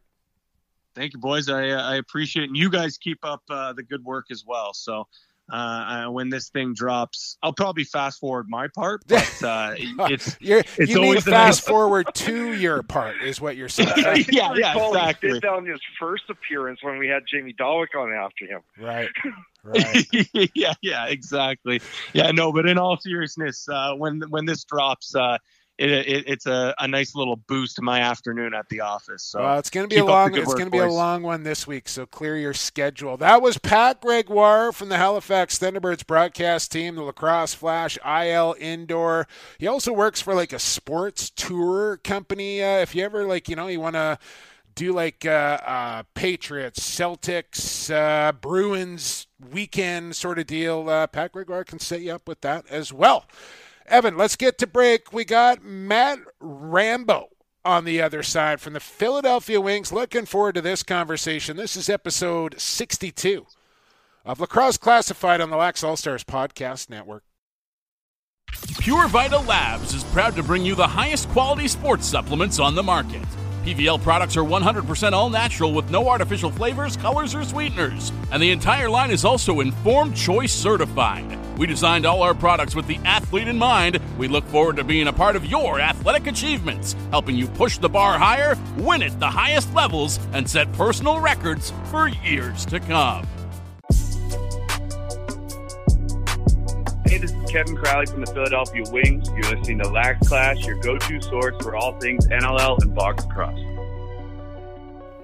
Thank you, boys. I, uh, I appreciate it. And you guys keep up uh, the good work as well. So uh, when this thing drops, I'll probably fast forward my part, but uh, it's, it's you mean fast nice... forward to your part is what you're saying. Right? yeah, yeah, exactly. He did on his first appearance when we had Jamie Dawick on after him. Right. Right. yeah, yeah, exactly. Yeah, no, but in all seriousness, uh, when when this drops, uh, it, it, it's a, a nice little boost to my afternoon at the office. So well, it's going to be a long it's going to be a long one this week. So clear your schedule. That was Pat Gregoire from the Halifax Thunderbirds broadcast team, the Lacrosse Flash IL Indoor. He also works for like a sports tour company. Uh, if you ever like, you know, you want to do like uh, uh, Patriots, Celtics, uh, Bruins weekend sort of deal. Uh, Pat Gregoire can set you up with that as well. Evan, let's get to break. We got Matt Rambo on the other side from the Philadelphia Wings. Looking forward to this conversation. This is episode 62 of Lacrosse Classified on the Lax All Stars Podcast Network. Pure Vital Labs is proud to bring you the highest quality sports supplements on the market. PVL products are 100% all natural with no artificial flavors, colors, or sweeteners And the entire line is also Informed Choice certified. We designed all our products with the athlete in mind. We look forward to being a part of your athletic achievements, helping you push the bar higher, win at the highest levels, and set personal records for years to come. Hey, this is Kevin Crowley from the Philadelphia Wings. You're listening to Lax Class, your go-to source for all things NLL and box lacrosse.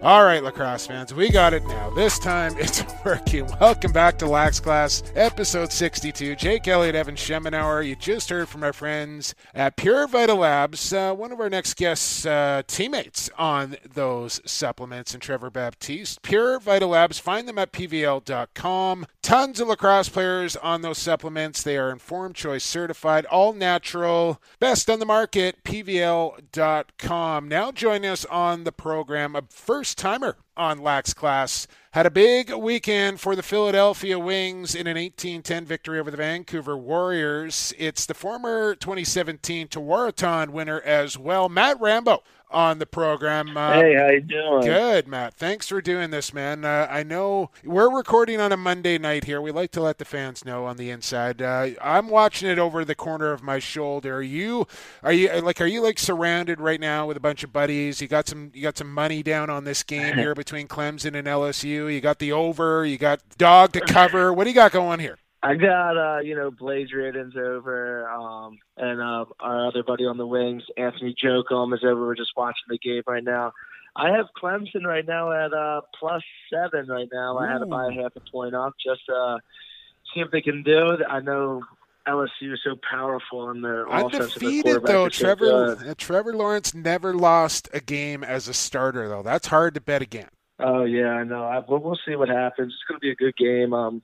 All right, lacrosse fans, we got it now. This time it's working. Welcome back to Lax Class, episode 62. Jake Elliott, Evan Schemenauer. You just heard from our friends at Pure Vital Labs. Uh, one of our next guests, uh, teammates on those supplements, and Trevor Baptiste. Pure Vital Labs, find them at pvl.com. Tons of lacrosse players on those supplements. They are informed choice certified, all natural, best on the market, pvl.com. Now join us on the program. A first timer on Lax Class. Had a big weekend for the Philadelphia Wings in an 18-10 victory over the Vancouver Warriors. It's the former 2017 Tewaaraton winner as well, Matt Rambo on the program. Uh, hey, how you doing? Good, Matt. Thanks for doing this, man. Uh, I know we're recording on a Monday night here. We like to let the fans know on the inside. Uh, I'm watching it over the corner of my shoulder. Are you? Are you like? Are you like surrounded right now with a bunch of buddies? You got some. You got some money down on this game here between Clemson and LSU. You got the over. You got dog to cover. What do you got going here? I got uh, you know Blaze Riorden over, um, and uh, our other buddy on the wings, Anthony Joaquim, is over. We're just watching the game right now. I have Clemson right now at uh, plus seven right now. I had to buy a half a point off just uh, see if they can do it. I know LSU is so powerful in their undefeated though. Trevor uh, Trevor Lawrence never lost a game as a starter though. That's hard to bet again. Oh yeah, I know. I, we'll, we'll see what happens. It's going to be a good game. Um,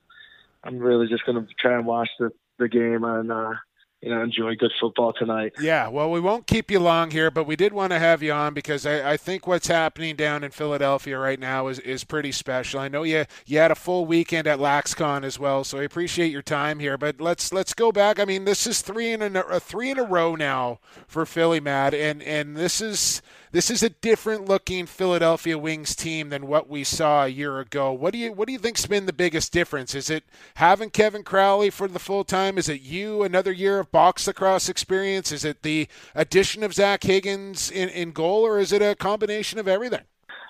I'm really just going to try and watch the the game and uh, you know enjoy good football tonight. Yeah, well, we won't keep you long here, but we did want to have you on because I, I think what's happening down in Philadelphia right now is, is pretty special. I know you you had a full weekend at LaxCon as well, so I appreciate your time here. But let's let's go back. I mean, this is three in a, three in a row now for Philly, Matt, and and this is this is a different looking Philadelphia Wings team than what we saw a year ago. What do you what do you think's been the biggest difference? Is it having Kevin Crowley for the full time? Is it you another year of box lacrosse experience? Is it the addition of Zach Higgins in, in goal, or is it a combination of everything?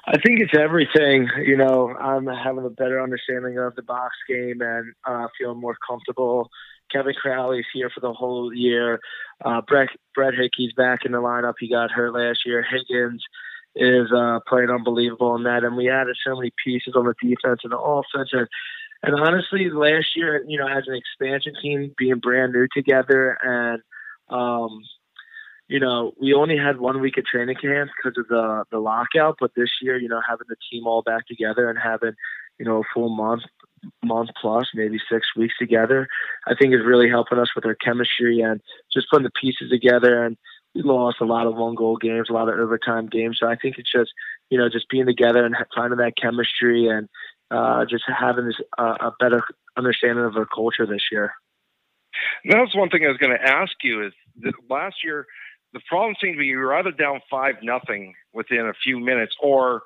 I think it's everything. You know, I'm having a better understanding of the box game and uh, feeling more comfortable Kevin Crowley's here for the whole year. Uh, Brett Brett Hickey's back in the lineup. He got hurt last year. Higgins is uh, playing unbelievable in that, and we added so many pieces on the defense and the offense. And, and honestly, last year, you know, as an expansion team, being brand new together, and um, you know, we only had one week of training camp because of the the lockout. But this year, you know, having the team all back together and having you know a full month month plus, maybe six weeks together, I think is really helping us with our chemistry and just putting the pieces together. And we lost a lot of one goal games, a lot of overtime games. So I think it's just, you know, just being together and finding that chemistry and uh, just having this uh, a better understanding of our culture this year. That's one thing I was going to ask you is that last year the problem seemed to be you were either down five nothing within a few minutes or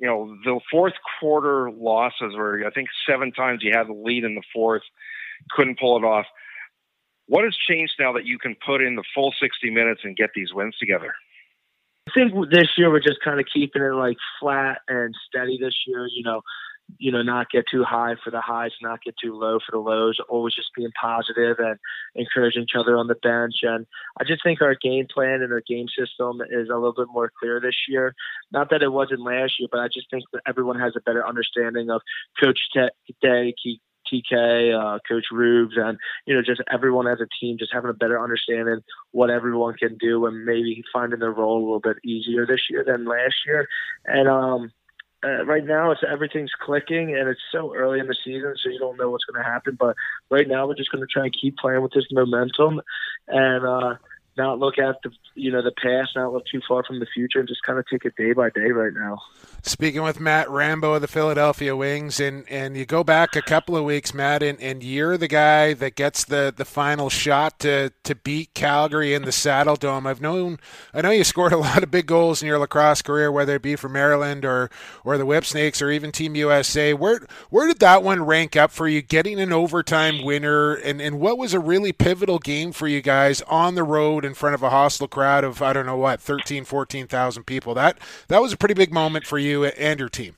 you know, the fourth quarter losses were, I think, seven times you had the lead in the fourth, couldn't pull it off. What has changed now that you can put in the full 60 minutes and get these wins together? I think this year we're just kind of keeping it like flat and steady this year. You know, you know, not get too high for the highs, not get too low for the lows, always just being positive and encouraging each other on the bench. And I just think our game plan and our game system is a little bit more clear this year. Not that it wasn't last year, but I just think that everyone has a better understanding of Coach Day, TK, uh, Coach Rubes, and you know, just everyone as a team, just having a better understanding what everyone can do, and maybe finding their role a little bit easier this year than last year. And um, uh, right now it's everything's clicking and it's so early in the season so you don't know what's going to happen but right now we're just going to try and keep playing with this momentum and uh not look at the you know the past, not look too far from the future, and just kind of take it day by day right now. Speaking with Matt Rambo of the Philadelphia Wings, and, and you go back a couple of weeks, Matt, and, and you're the guy that gets the, the final shot to, to beat Calgary in the Saddle Dome. I've known I know you scored a lot of big goals in your lacrosse career, whether it be for Maryland or or the Whipsnakes or even Team USA. Where where did that one rank up for you? Getting an overtime winner, and, and what was a really pivotal game for you guys on the road in front of a hostile crowd of I don't know what 13, 14,000 people. That that was a pretty big moment for you and your team?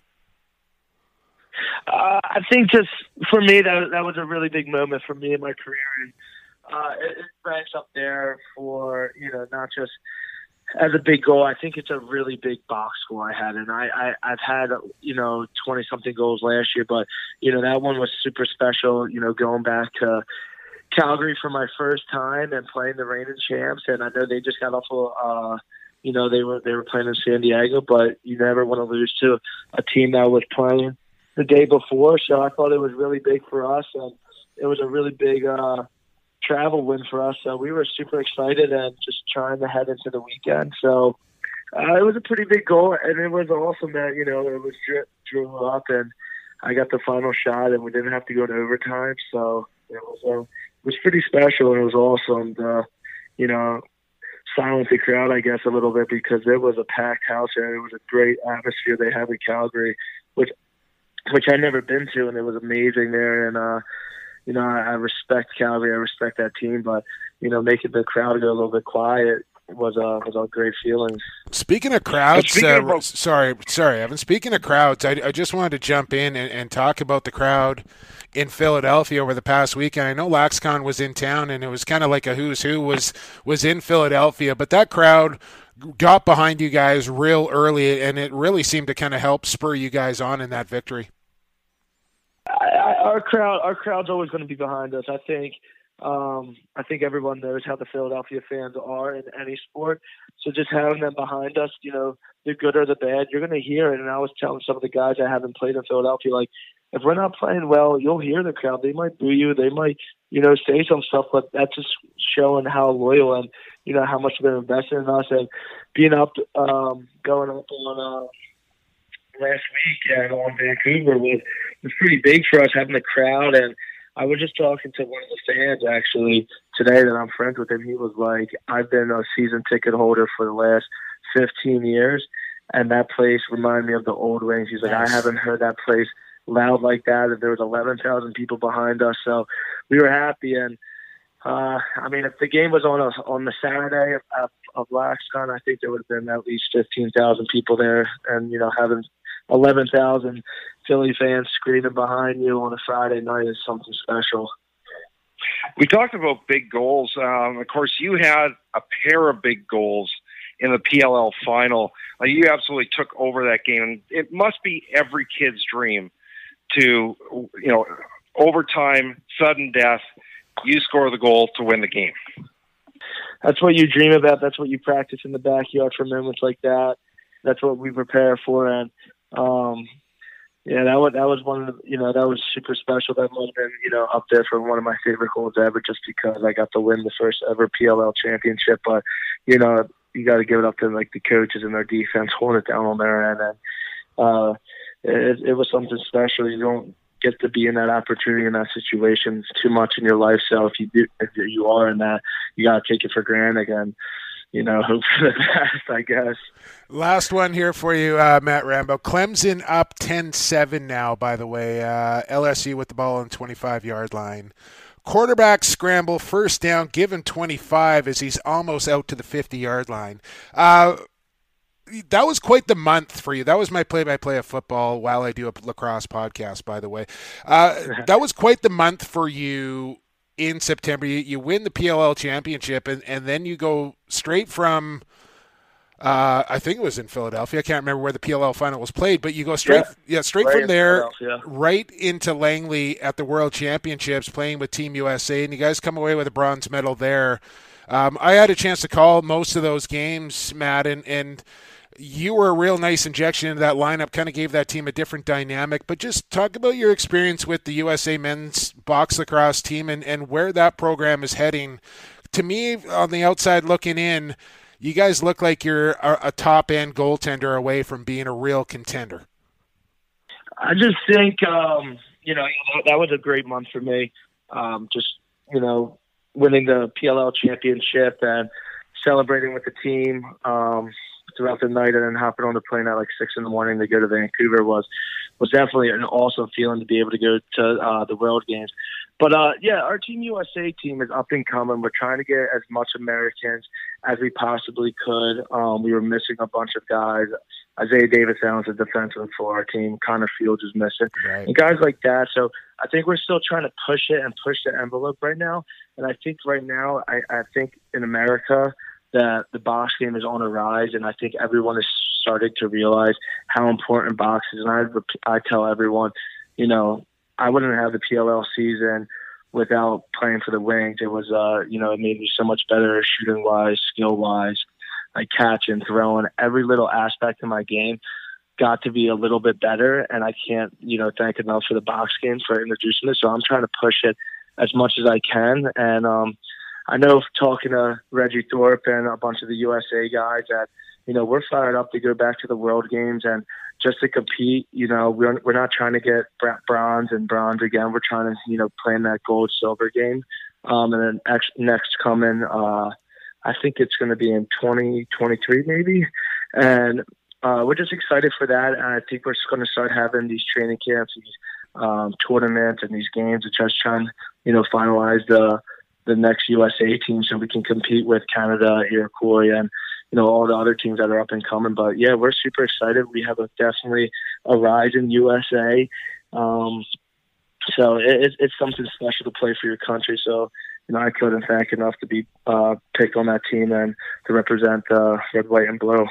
Uh, I think just for me that that was a really big moment for me in my career, and uh, it, it ranks up there for you know not just as a big goal. I think it's a really big box score I had, and I, I I've had you know twenty something goals last year, but you know that one was super special. You know, going back to Calgary for my first time and playing the reigning champs, and I know they just got off a. Uh, you know they were they were playing in San Diego, but you never want to lose to a team that was playing the day before. So I thought it was really big for us, and it was a really big uh, travel win for us. So we were super excited and just trying to head into the weekend. So uh, it was a pretty big goal, and it was awesome that you know it was drew, drew up and I got the final shot, and we didn't have to go to overtime. So it was it was pretty special, and it was awesome. To, you know, silence the crowd, I guess, a little bit because it was a packed house and it was a great atmosphere they have in Calgary, which which I'd never been to, and it was amazing there. And uh, you know, I, I respect Calgary, I respect that team, but you know, making the crowd go a little bit quiet was uh, was a great feeling. Speaking of crowds, speaking uh, of... sorry, sorry, Evan. Speaking of crowds, I, I just wanted to jump in and, and talk about the crowd in Philadelphia over the past weekend. I know LaxCon was in town, and it was kind of like a who's who was was in Philadelphia, but that crowd got behind you guys real early, and it really seemed to kind of help spur you guys on in that victory. I, our crowd, our crowd's always going to be behind us. I think. Um, I think everyone knows how the Philadelphia fans are in any sport. So just having them behind us, you know, the good or the bad, you're going to hear it. And I was telling some of the guys I haven't played in Philadelphia, like, if we're not playing well, you'll hear the crowd. They might boo you. They might, you know, say some stuff, but that's just showing how loyal and, you know, how much they're invested in us. And being up, um, going up on uh, last week and on Vancouver was, was pretty big for us having the crowd. And I was just talking to one of the fans actually today that I'm friends with him. He was like, I've been a season ticket holder for the last 15 years. And that place reminded me of the old wings. He's like, I haven't heard that place – loud like that. And there was 11,000 people behind us, so we were happy. And uh, I mean, if the game was on a, on the Saturday of, of LaxCon, I think there would have been at least 15,000 people there, and you know, having 11,000 Philly fans screaming behind you on a Friday night is something special. We talked about big goals. Um, of course, you had a pair of big goals in the PLL final. Uh, you absolutely took over that game. It must be every kid's dream to you know overtime, sudden death. You score the goal to win the game. That's what you dream about. That's what you practice in the backyard for moments like that. That's what we prepare for, and um, yeah, that was that was one of the you know that was super special. That might have been you know up there for one of my favorite goals ever, just because I got to win the first ever PLL championship. But you know you got to give it up to like the coaches and their defense holding it down on their end, and uh, it, it was something special. You don't get to be in that opportunity in that situation too much in your life. So if you do, if you are in that, you got to take it for granted and, you know, hope for the best, I guess. Last one here for you, uh, Matt Rambo. Clemson up 10 7 now, by the way. Uh, LSU with the ball on 25 yard line. Quarterback scramble, first down, given 25 as he's almost out to the 50 yard line. Uh, that was quite the month for you. That was my play-by-play of football while I do a lacrosse podcast. By the way, uh, that was quite the month for you in September. You, you win the PLL championship, and, and then you go straight from. Uh, I think it was in Philadelphia. I can't remember where the PLL final was played, but you go straight, yeah, yeah straight right from there, right into Langley at the World Championships, playing with Team USA, and you guys come away with a bronze medal there. Um, I had a chance to call most of those games, Matt, and, and you were a real nice injection into that lineup, kind of gave that team a different dynamic. But just talk about your experience with the USA men's box lacrosse team and, and where that program is heading to me, on the outside looking in, you guys look like you're a, a top end goaltender away from being a real contender. I just think, um, you know, that was a great month for me. Um, just, you know, winning the PLL championship and celebrating with the team um, throughout the night and then hopping on the plane at like six in the morning to go to Vancouver was was definitely an awesome feeling to be able to go to uh, the World Games. But uh, yeah, our Team USA team is up and coming. We're trying to get as much Americans as we possibly could. Um, we were missing a bunch of guys. Isaiah Davis Allen's a defenseman for our team. Connor Fields is missing, right. and guys like that. So I think we're still trying to push it and push the envelope right now. And I think right now, I, I think in America that the box game is on a rise, and I think everyone is starting to realize how important box is. And I I tell everyone, you know, I wouldn't have the PLL season without playing for the Wings. It was, uh, you know, it made me so much better shooting wise, skill wise, like catching, throwing, every little aspect of my game got to be a little bit better. And I can't, you know, thank enough for the box game for introducing it. So I'm trying to push it as much as I can. And um, I know talking to Reggie Thorpe and a bunch of the USA guys that, you know, we're fired up to go back to the World Games and just to compete. You know, we're we're not trying to get bronze and bronze again. We're trying to, you know, play in that gold silver game. Um, and then next, next coming, uh, I think it's going to be in 2023 maybe. And uh, we're just excited for that. And I think we're just going to start having these training camps, these um, tournaments, and these games, and just trying, you know, finalize the the next USA team so we can compete with Canada, Iroquois, and you know all the other teams that are up and coming. But yeah, we're super excited. We have a definitely a rise in USA. Um, so it, it's something special to play for your country. So you know, I couldn't thank enough to be uh, picked on that team and to represent uh, red, white, and blue.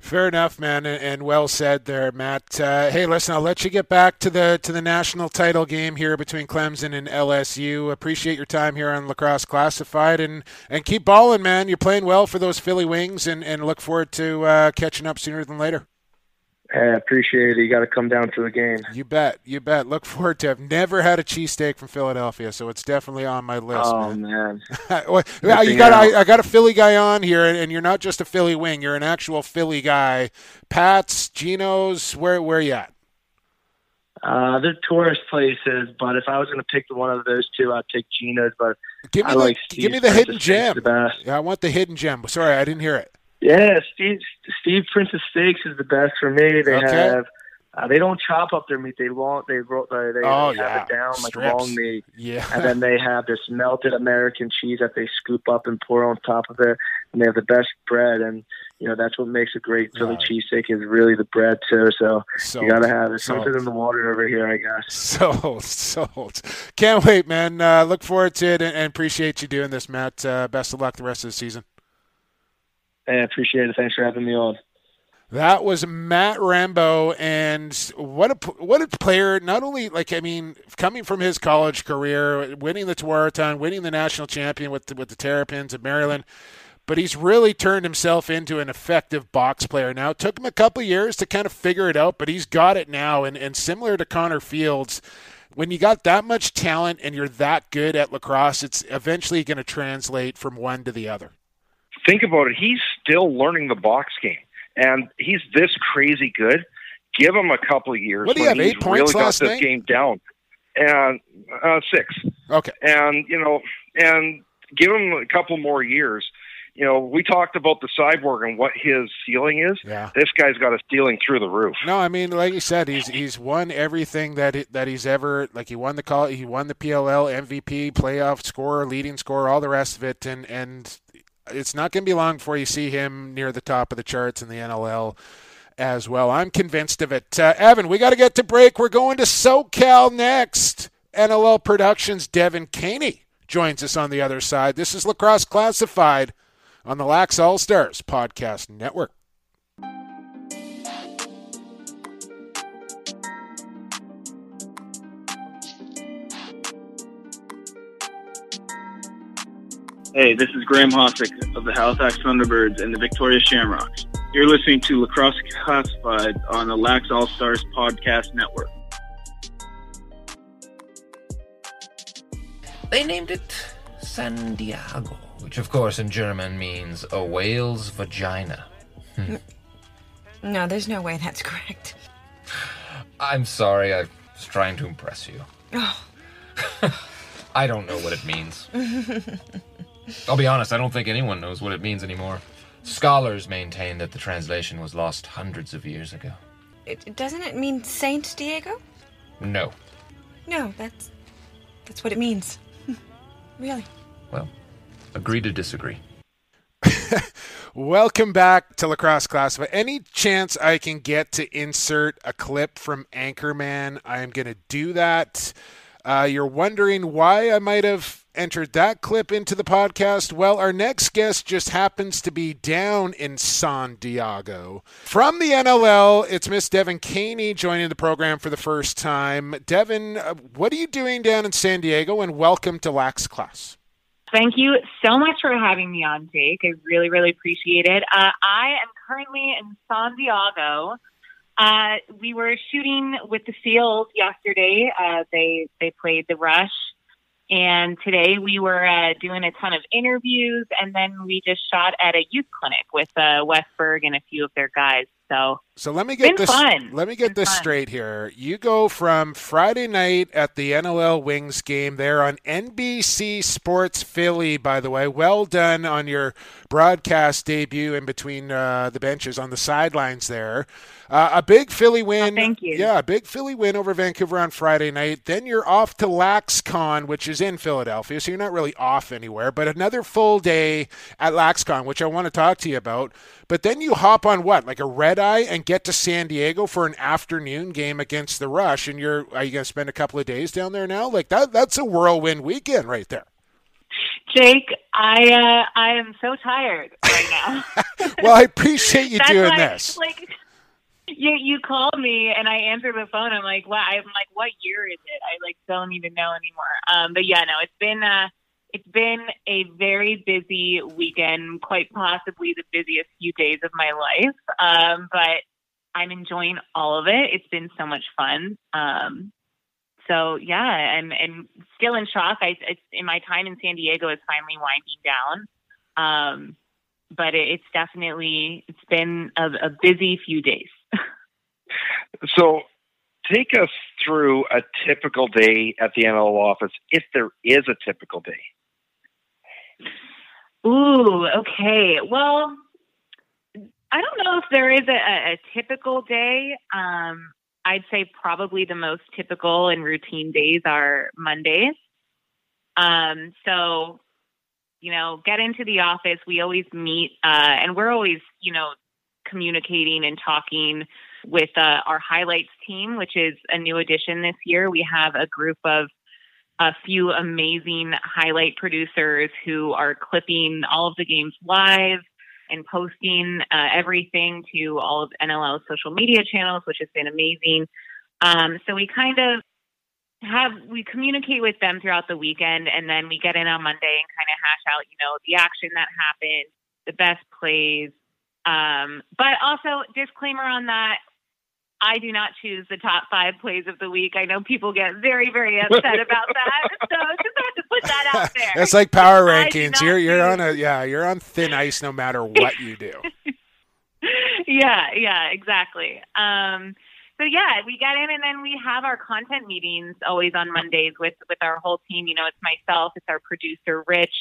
Fair enough, man, and well said there, Matt. Uh, hey, listen, I'll let you get back to the to the national title game here between Clemson and LSU. Appreciate your time here on Lacrosse Classified, and and keep balling, man. You're playing well for those Philly Wings, and and look forward to uh, catching up sooner than later. I appreciate it. You got to come down to the game. You bet. You bet. Look forward to it. I've never had a cheesesteak from Philadelphia, so it's definitely on my list. Oh, man. man. well, you got, I, I, got a Philly guy on here, and you're not just a Philly wing. You're an actual Philly guy. Pat's, Geno's, where, where you at? Uh, they're tourist places, but if I was going to pick one of those two, I'd pick Geno's. But give me I the, like give me the hidden gem. Yeah, I want the hidden gem. Sorry, I didn't hear it. Yeah, Steve Steve Princess Steaks is the best for me. They okay. have uh, they don't chop up their meat. They long they they, they, oh, have yeah. it down Strips. like long meat. Yeah, and then they have this melted American cheese that they scoop up and pour on top of it. And they have the best bread, and you know that's what makes a great Philly right. cheesesteak is really the bread too. So, so you gotta have it. Something in the water over here, I guess. Sold, sold. Can't wait, man. Uh, look forward to it, and, and, appreciate you doing this, Matt. Uh, best of luck the rest of the season. I appreciate it. Thanks for having me on. That was Matt Rambo, and what a what a player! Not only like I mean, coming from his college career, winning the Tewaaraton, winning the national champion with the, with the Terrapins of Maryland, but he's really turned himself into an effective box player now. It took him a couple years to kind of figure it out, but he's got it now. And and similar to Connor Fields, when you got that much talent and you're that good at lacrosse, it's eventually going to translate from one to the other think about it. He's still learning the box game, and he's this crazy good. Give him a couple of years. What do you have? Eight points really last got this night? game down, and uh, six. Okay. And you know, and give him a couple more years. You know, we talked about the cyborg and what his ceiling is. Yeah. This guy's got a ceiling through the roof. No, I mean, like you said, he's he's won everything that it, that he's ever like. He won the call. He won the PLL MVP, playoff scorer, leading scorer, all the rest of it, and and it's not going to be long before you see him near the top of the charts in the NLL as well. I'm convinced of it. Uh, Evan, we got to get to break. We're going to SoCal next. NLL Productions Devin Caney joins us on the other side. This is Lacrosse Classified on the Lax All Stars Podcast Network. Hey, this is Graham Hossack of the Halifax Thunderbirds and the Victoria Shamrocks. You're listening to Lacrosse Classified on the Lax All Stars Podcast Network. They named it San Diego. which of course in German means a whale's vagina. Hmm. No, there's no way that's correct. I'm sorry, I was trying to impress you. Oh. I don't know what it means. I'll be honest, I don't think anyone knows what it means anymore. Scholars maintain that the translation was lost hundreds of years ago. It, doesn't it mean Saint Diego? No. No, that's that's what it means. really. Well, agree to disagree. Welcome back to Lacrosse Classified. Any chance I can get to insert a clip from Anchorman, I am going to do that. Uh, you're wondering why I might have entered that clip into the podcast? Well, our next guest just happens to be down in San Diego. From the NLL, it's Miss Devin Caney joining the program for the first time. Devin, uh, what are you doing down in San Diego? And welcome to Lax Class. Thank you so much for having me on, Jake. I really, really appreciate it. Uh, I am currently in San Diego. Uh, we were shooting with the Seals yesterday. Uh, they they played the Rush and today we were uh, doing a ton of interviews, and then we just shot at a youth clinic with uh, Wes Berg and a few of their guys. So, so let me get this. Fun. Let me get this fun. straight here. You go from Friday night at the NLL Wings game there on NBC Sports Philly. By the way, well done on your broadcast debut in between uh, the benches on the sidelines there. Uh, a big Philly win. Oh, thank you. Yeah, a big Philly win over Vancouver on Friday night. Then you're off to LaxCon, which is in Philadelphia, so you're not really off anywhere. But another full day at LaxCon, which I want to talk to you about. But then you hop on what, like a red eye, and get to San Diego for an afternoon game against the Rush. And you're are you going to spend a couple of days down there now? Like that, that's a whirlwind weekend right there. Jake, I uh, I am so tired right now. well, I appreciate you doing why, this. Like, you you called me and I answered the phone. I'm like, wow. I'm like, what year is it? I like don't even know anymore. Um, but yeah, no, it's been uh, it's been a very busy weekend, quite possibly the busiest few days of my life. Um, but I'm enjoying all of it. It's been so much fun. Um, so yeah, I'm, I'm still in shock. I, it's in my time in San Diego is finally winding down. Um, but it, it's definitely, it's been a, a busy few days. so take us through a typical day at the NLL office, if there is a typical day. Ooh, okay. Well, I don't know if there is a, a typical day. Um, I'd say probably the most typical and routine days are Mondays. Um, so, you know, get into the office. We always meet, uh, and we're always, you know, communicating and talking with uh, our highlights team, which is a new addition this year. We have a group of a few amazing highlight producers who are clipping all of the games live and posting uh, everything to all of NLL's social media channels, which has been amazing. Um, so we kind of have we communicate with them throughout the weekend, and then we get in on Monday and kind of hash out, you know, the action that happened, the best plays. Um, but also, disclaimer on that: I do not choose the top five plays of the week. I know people get very, very upset about that. So just have to put that out there. It's like power rankings. You're you're on a yeah, you're on thin ice no matter what you do. yeah, yeah, exactly. Um, so yeah, we get in and then we have our content meetings always on Mondays with with our whole team. You know, it's myself, it's our producer Rich,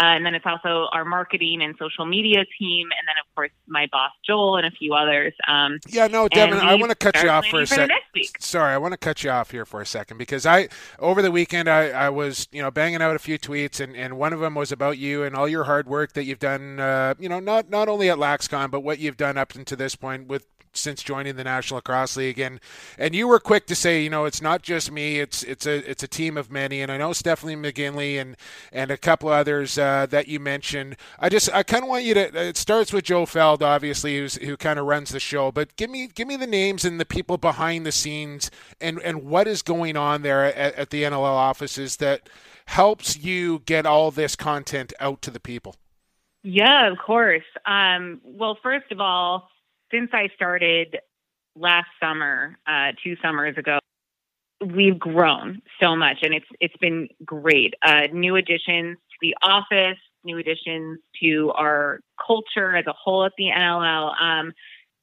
uh, and then it's also our marketing and social media team, and then of course my boss Joel and a few others. Um, yeah, no, Devin, I want to cut you off for a second. Sorry, I want to cut you off here for a second because I over the weekend I, I was you know banging out a few tweets, and, and one of them was about you and all your hard work that you've done. Uh, you know, not not only at LaxCon, but what you've done up to this point with since joining the National Lacrosse League, and and you were quick to say, you know, it's not just me; it's it's a it's a team of many. And I know Stephanie McGinley and and a couple others uh, that you mentioned. I just I kind of want you to. It starts with Joel Feld, obviously, who's who kind of runs the show. But give me give me the names and the people behind the scenes, and and what is going on there at, at the NLL offices that helps you get all this content out to the people. Yeah, of course. Um, well, first of all, since I started last summer, uh, two summers ago, we've grown so much, and it's it's been great. Uh, new additions to the office, new additions to our culture as a whole at the NLL. Um,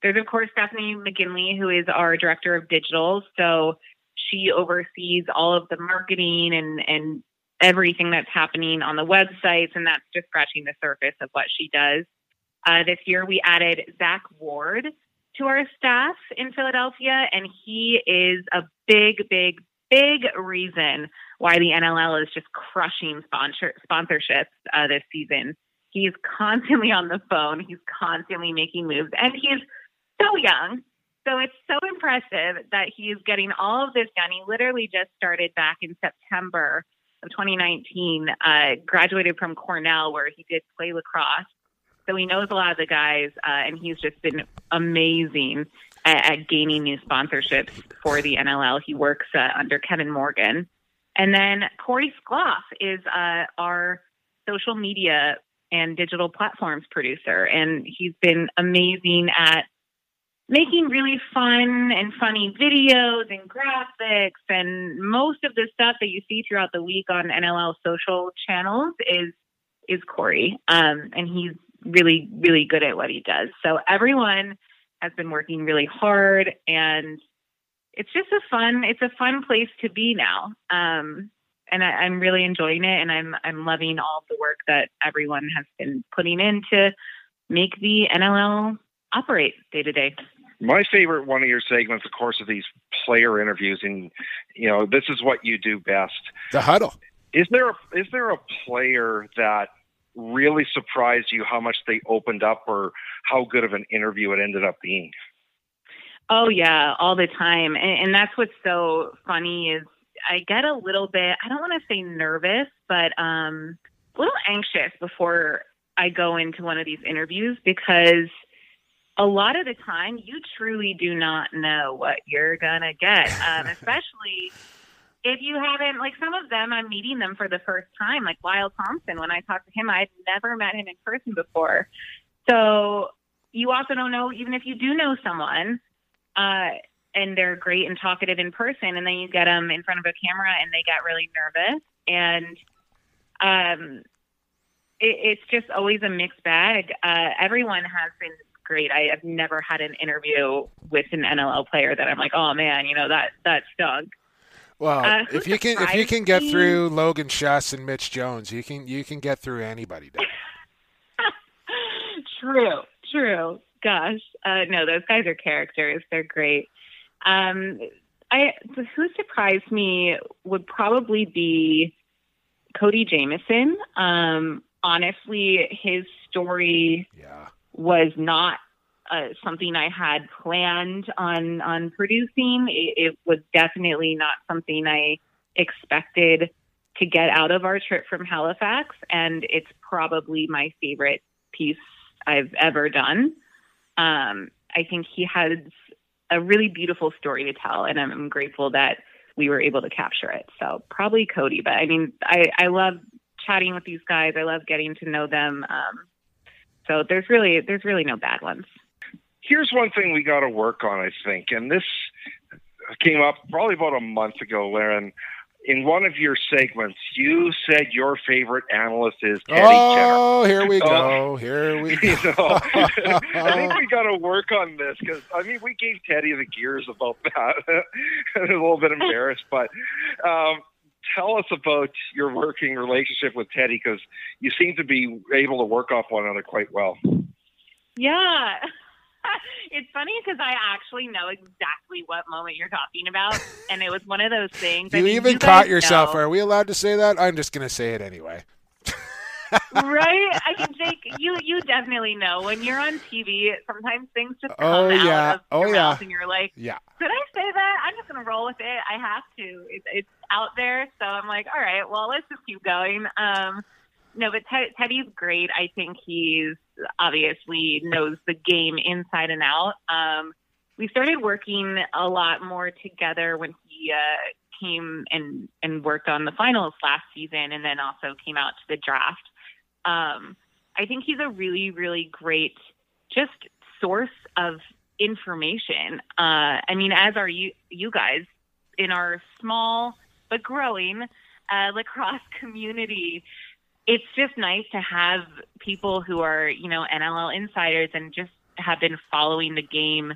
there's of course Stephanie McGinley, who is our director of digital. So she oversees all of the marketing and and everything that's happening on the websites, and that's just scratching the surface of what she does. Uh, this year, we added Zach Ward to our staff in Philadelphia, and he is a big, big, big reason why the NLL is just crushing sponsor- sponsorships uh, this season. He's constantly on the phone. He's constantly making moves, and he's so young. So it's so impressive that he's getting all of this done. He literally just started back in September of 2019, uh, graduated from Cornell, where he did play lacrosse. So he knows a lot of the guys, uh, and he's just been amazing at, at, gaining new sponsorships for the NLL. He works uh, under Kevin Morgan. And then Corey Skloff is uh, our social media and digital platforms producer, and he's been amazing at making really fun and funny videos and graphics and most of the stuff that you see throughout the week on NLL social channels is is Corey. Um, and he's really, really good at what he does. So everyone has been working really hard and it's just a fun it's a fun place to be now. Um, and I, am really enjoying it and I'm I'm loving all the work that everyone has been putting in to make the NLL operate day to day. My favorite one of your segments, of course, are these player interviews, and you know this is what you do best. The huddle. Is there a, is there a player that really surprised you how much they opened up, or how good of an interview it ended up being? Oh yeah, all the time, and, and that's what's so funny is I get a little bit. I don't want to say nervous, but um, a little anxious before I go into one of these interviews because a lot of the time you truly do not know what you're gonna get um, especially if you haven't like some of them i'm meeting them for the first time like lyle thompson when i talked to him i'd never met him in person before so you also don't know even if you do know someone uh, and they're great and talkative in person and then you get them in front of a camera and they get really nervous and um, it, it's just always a mixed bag uh, everyone has been great. I have never had an interview with an NLL player that I'm like, oh man, you know that that stunk. Well, uh, if you can if you can get me? through Logan Schuss and Mitch Jones, you can you can get through anybody. true, true. Gosh, uh, no, those guys are characters. They're great. Um, I who surprised me would probably be Cody Jamieson. Um, honestly, his story yeah was not uh, something I had planned on on producing. It, it, was definitely not something I expected to get out of our trip from Halifax, and it's probably my favorite piece I've ever done. Um, I think he has a really beautiful story to tell, and I'm, grateful that we were able to capture it. So probably Cody, but I mean, I, I love chatting with these guys. I love getting to know them. Um, so there's really there's really no bad ones. Here's one thing we got to work on, I think, and this came up probably about a month ago, Laren. In one of your segments, you said your favorite analyst is Teddy Oh, Jenner. here we go. Here we go. You know, I think we got to work on this because I mean we gave Teddy the gears about that. a little bit embarrassed, but um, tell us about your working relationship with Teddy because you seem to be able to work off one another quite well. Yeah. it's funny because I actually know exactly what moment you're talking about, and it was one of those things. You I mean, even you caught yourself. Know. Are we allowed to say that? I'm just going to say it anyway. right? I mean, Jake, you you definitely know when you're on TV. Sometimes things just come oh, out yeah. of oh, your yeah. mouth, and you're like, "Yeah, did I say that? I'm just gonna roll with it. I have to. It's, it's out there, so I'm like, all right, well, let's just keep going. Um, no, but Ted, Teddy's great. I think he's obviously knows the game inside and out. Um, we started working a lot more together when he uh, came and and worked on the finals last season, and then also came out to the draft. Um, I think he's a really, really great just source of information. Uh, I mean, as are you, you guys in our small but growing uh, lacrosse community. It's just nice to have people who are, you know, NLL insiders and just have been following the game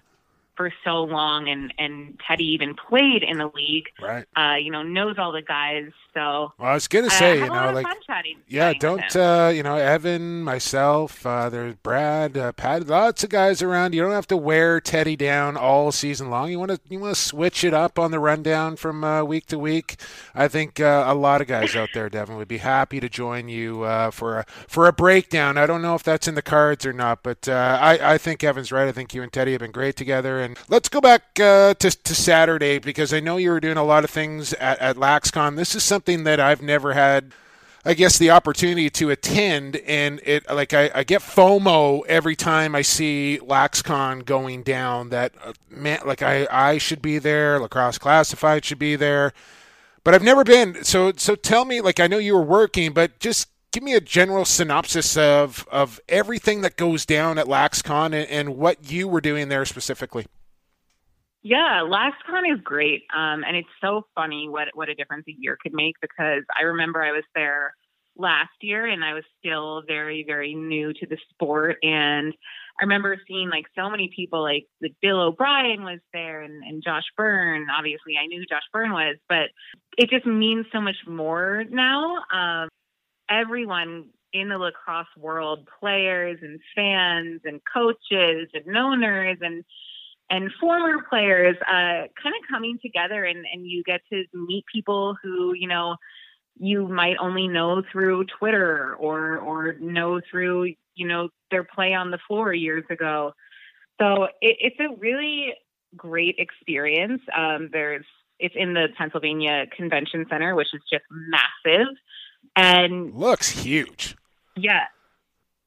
for so long and and Teddy even played in the league. Right. Uh, you know, knows all the guys. So Well, I was gonna say, uh, you had a lot know, like chatting. Yeah, chatting don't uh, you know Evan, myself, uh, there's Brad, uh, Pat, lots of guys around. You don't have to wear Teddy down all season long. You want to you want to switch it up on the rundown from uh, week to week. I think uh, a lot of guys out there, Devin, would be happy to join you uh, for a for a breakdown. I don't know if that's in the cards or not, but uh, I I think Evan's right. I think you and Teddy have been great together. And let's go back uh, to to Saturday because I know you were doing a lot of things at, at LaxCon. This is something that I've never had. I guess the opportunity to attend and it like I, I get FOMO every time I see LaxCon going down that uh, man like I, I should be there, lacrosse classified should be there. But I've never been. So so tell me like I know you were working, but just give me a general synopsis of of everything that goes down at LaxCon and, and what you were doing there specifically. Yeah, LaxCon is great, um, and it's so funny what what a difference a year could make. Because I remember I was there last year, and I was still very very new to the sport, and I remember seeing like so many people, like Bill O'Brien was there, and, and Josh Byrne. Obviously, I knew Josh Byrne was, but it just means so much more now. Um, everyone in the lacrosse world, players and fans and coaches and owners and and former players uh, kind of coming together and, and you get to meet people who you know you might only know through Twitter or or know through you know their play on the floor years ago. So it, it's a really great experience. Um, there's it's in the Pennsylvania Convention Center, which is just massive, and Looks huge. yeah,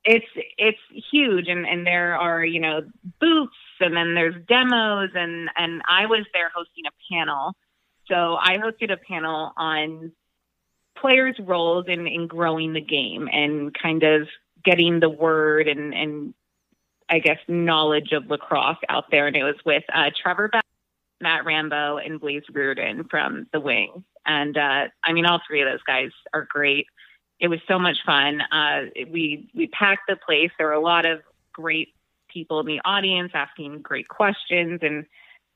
it's it's huge, and and there are you know booths, and then there's demos, and and I was there hosting a panel, so I hosted a panel on players' roles in in growing the game and kind of getting the word and and I guess knowledge of lacrosse out there, and it was with uh, Trevor Beck, Matt Rambo, and Blaze Riorden from the Wing. and uh, I mean all three of those guys are great it was so much fun. Uh, we we packed the place. There were a lot of great people in the audience asking great questions, and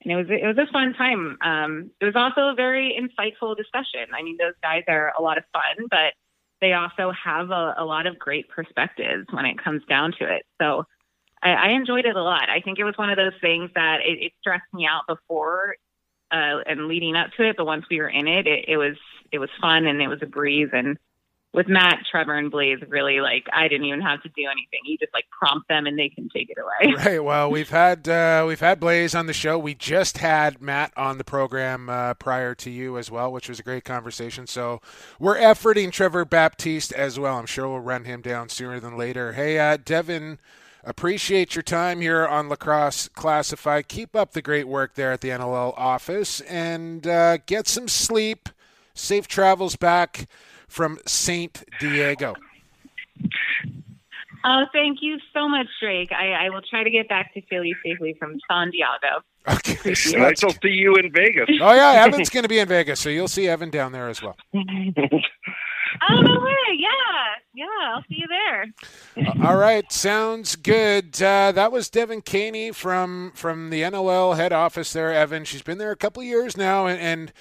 and it was it was a fun time. Um, it was also a very insightful discussion. I mean, those guys are a lot of fun, but they also have a, a lot of great perspectives when it comes down to it. So I, I enjoyed it a lot. I think it was one of those things that it, it stressed me out before uh, and leading up to it, but once we were in it, it, it was it was fun and it was a breeze and with Matt, Trevor, and Blaze, really like I didn't even have to do anything. You just like prompt them and they can take it away. Right. Well, we've had uh, we've had Blaze on the show. We just had Matt on the program uh, prior to you as well, which was a great conversation. So we're efforting Trevor Baptiste as well. I'm sure we'll run him down sooner than later. Hey, uh, Devin, appreciate your time here on Lacrosse Classified. Keep up the great work there at the NLL office and uh, get some sleep. Safe travels back from Saint Diego. Oh, thank you so much, Drake. I, I will try to get back to Philly safely from San Diego. Okay. And I shall see you in Vegas. Oh yeah, Evan's going to be in Vegas, so you'll see Evan down there as well. Oh no way! Yeah, yeah, I'll see you there. Uh, All right, sounds good. Uh, that was Devin Caney from from the NLL head office there. Evan, she's been there a couple of years now, and, and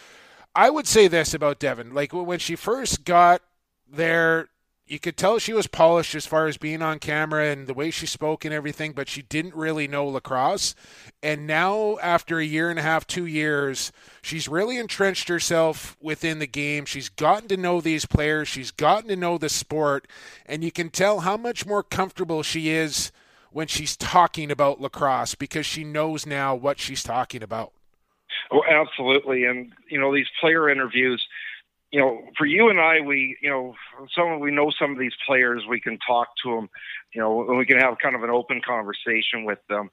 I would say this about Devin: like when she first got there, you could tell she was polished as far as being on camera and the way she spoke and everything, but she didn't really know lacrosse. And now, after a year and a half, two years, she's really entrenched herself within the game. She's gotten to know these players, she's gotten to know the sport, and you can tell how much more comfortable she is when she's talking about lacrosse because she knows now what she's talking about. Oh, absolutely. And you know, these player interviews, you know, for you and I, we, you know, some we know some of these players. We can talk to them, you know, and we can have kind of an open conversation with them.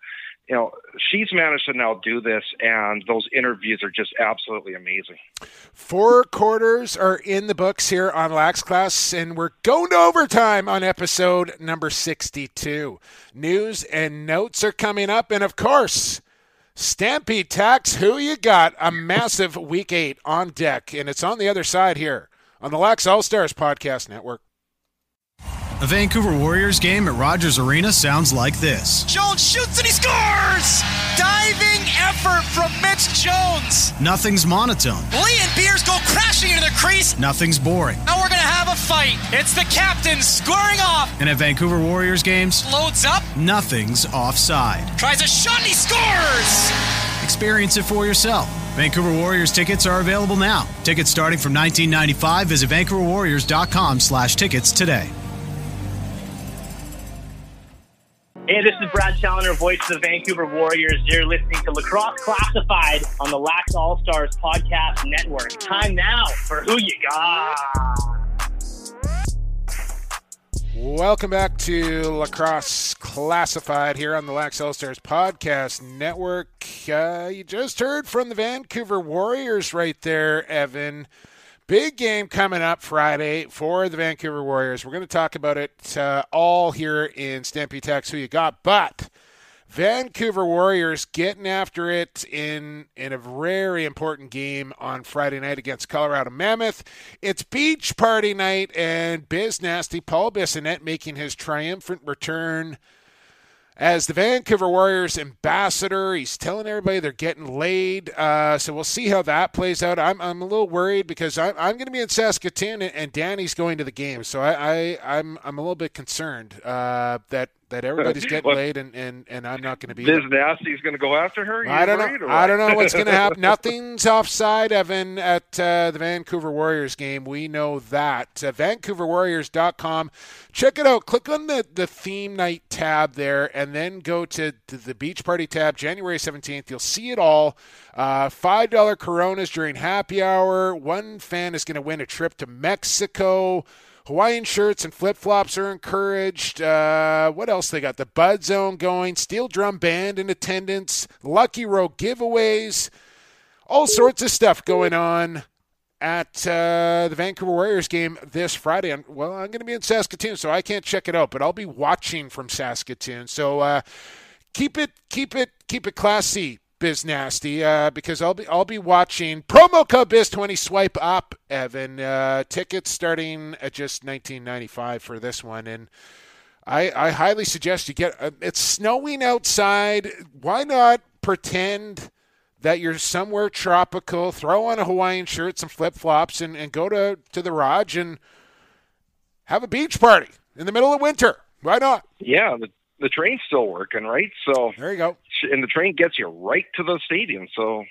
You know, she's managed to now do this, and those interviews are just absolutely amazing. Four quarters are in the books here on Lax Class, and we're going to overtime on episode number 62. News and notes are coming up, and of course, Stampede Tack, who you got? A massive week eight on deck, and it's on the other side here on the Lax All Stars Podcast Network. A Vancouver Warriors game at Rogers Arena sounds like this. Jones shoots and he scores! Diving effort from Mitch Jones. Nothing's monotone. Lee and Beers go crashing into the crease. Nothing's boring. Now we're going to have a fight. It's the captain squaring off. And at Vancouver Warriors games, loads up. Nothing's offside. Tries a shot and he scores! Experience it for yourself. Vancouver Warriors tickets are available now. Tickets starting from 1995. Visit vancouverwarriors.com slash tickets today. Hey, this is Brad Challoner, voice of the Vancouver Warriors. You're listening to Lacrosse Classified on the Lax All Stars Podcast Network. Time now for Who You Got. Welcome back to Lacrosse Classified here on the Lax All Stars Podcast Network. Uh, you just heard from the Vancouver Warriors right there, Evan. Big game coming up Friday for the Vancouver Warriors. We're going to talk about it uh, all here in Stampede Tack Who You Got, but Vancouver Warriors getting after it in in a very important game on Friday night against Colorado Mammoth. It's beach party night, and Biz Nasty Paul Bissonnette making his triumphant return as the Vancouver Warriors ambassador. He's telling everybody they're getting laid. Uh, so we'll see how that plays out. I'm, I'm a little worried because I'm, I'm going to be in Saskatoon and, Danny's going to the game. So I, I, I'm, I'm a little bit concerned uh, that that everybody's getting laid and, and, and I'm not going to be there. Nasty's going to go after her. I don't know. I don't know what's going to happen. Nothing's offside, Evan, at uh, the Vancouver Warriors game. We know that. Uh, VancouverWarriors.com. Check it out. Click on the, the theme night tab there and then go to, to the beach party tab, January 17th. You'll see it all. Uh, $5 Coronas during happy hour. One fan is going to win a trip to Mexico. Hawaiian shirts and flip flops are encouraged. Uh, what else they got? The Bud Zone going, Steel Drum Band in attendance, Lucky Row giveaways, all sorts of stuff going on at uh, the Vancouver Warriors game this Friday. And, well, I'm going to be in Saskatoon, so I can't check it out, but I'll be watching from Saskatoon. So uh, keep it, keep it, keep it classy. Biz Nasty, uh, because I'll be I'll be watching promo code Biz twenty swipe up, Evan. Uh, tickets starting at just nineteen ninety five for this one, and I I highly suggest you get. Uh, it's snowing outside. Why not pretend that you're somewhere tropical? Throw on a Hawaiian shirt, some flip flops, and, and go to to the Raj and have a beach party in the middle of winter. Why not? Yeah, the, train's still working, right? So there you go. And the train gets you right to the stadium. So,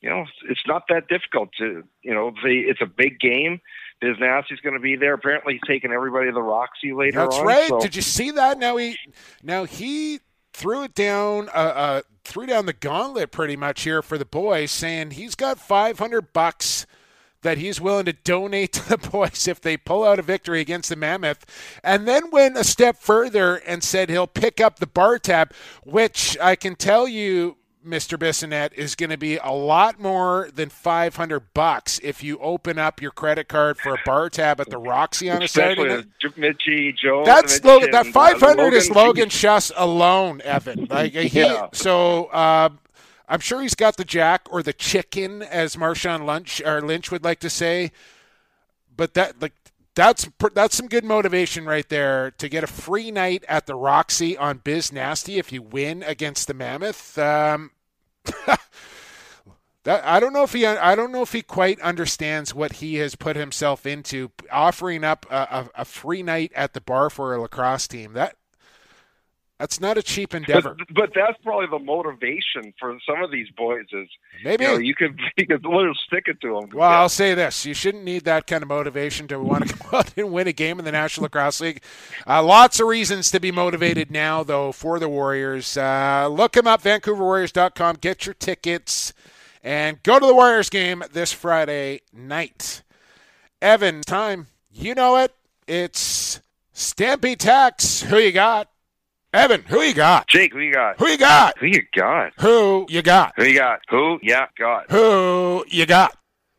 you know, it's not that difficult to, you know, the, it's a big game. Biz Nasty's going to be there. Apparently, he's taking everybody to the Roxy later That's on. right. so- Did you see that? Now he now he threw it down uh, uh threw down the gauntlet pretty much here for the boys saying he's got 500 bucks that he's willing to donate to the boys if they pull out a victory against the Mammoth and then went a step further and said he'll pick up the bar tab which I can tell you Mr. Bissonnette is going to be a lot more than 500 bucks if you open up your credit card for a bar tab at the Roxy on a Saturday Especially night. with Mitchie, Joe. That's Logan. That and, uh, 500 is Logan. Logan Schuss alone, Evan. Like he, Yeah. so uh, I'm sure he's got the jack or the chicken, as Marshawn Lynch or Lynch would like to say. But that like that's that's some good motivation right there to get a free night at the Roxy on Biz Nasty if you win against the Mammoth. Um, that I don't know if he I don't know if he quite understands what he has put himself into offering up a, a, a free night at the bar for a lacrosse team. That that's not a cheap endeavor. But, but that's probably the motivation for some of these boys is Maybe. you, know, you could you could literally stick it to them. Well, I'll say this: you shouldn't need that kind of motivation to want to go out and win a game in the National Lacrosse League. Uh, lots of reasons to be motivated now, though, for the Warriors. Uh, look them up, VancouverWarriors.com. Get your tickets and go to the Warriors game this Friday night. Evan, time. You know it. It's Stampy Tax. Who you got? Evan, who you got? Jake, who you got? Who you got? Who you got? Who you got? Who you got? Who? Yeah, got. Who you got?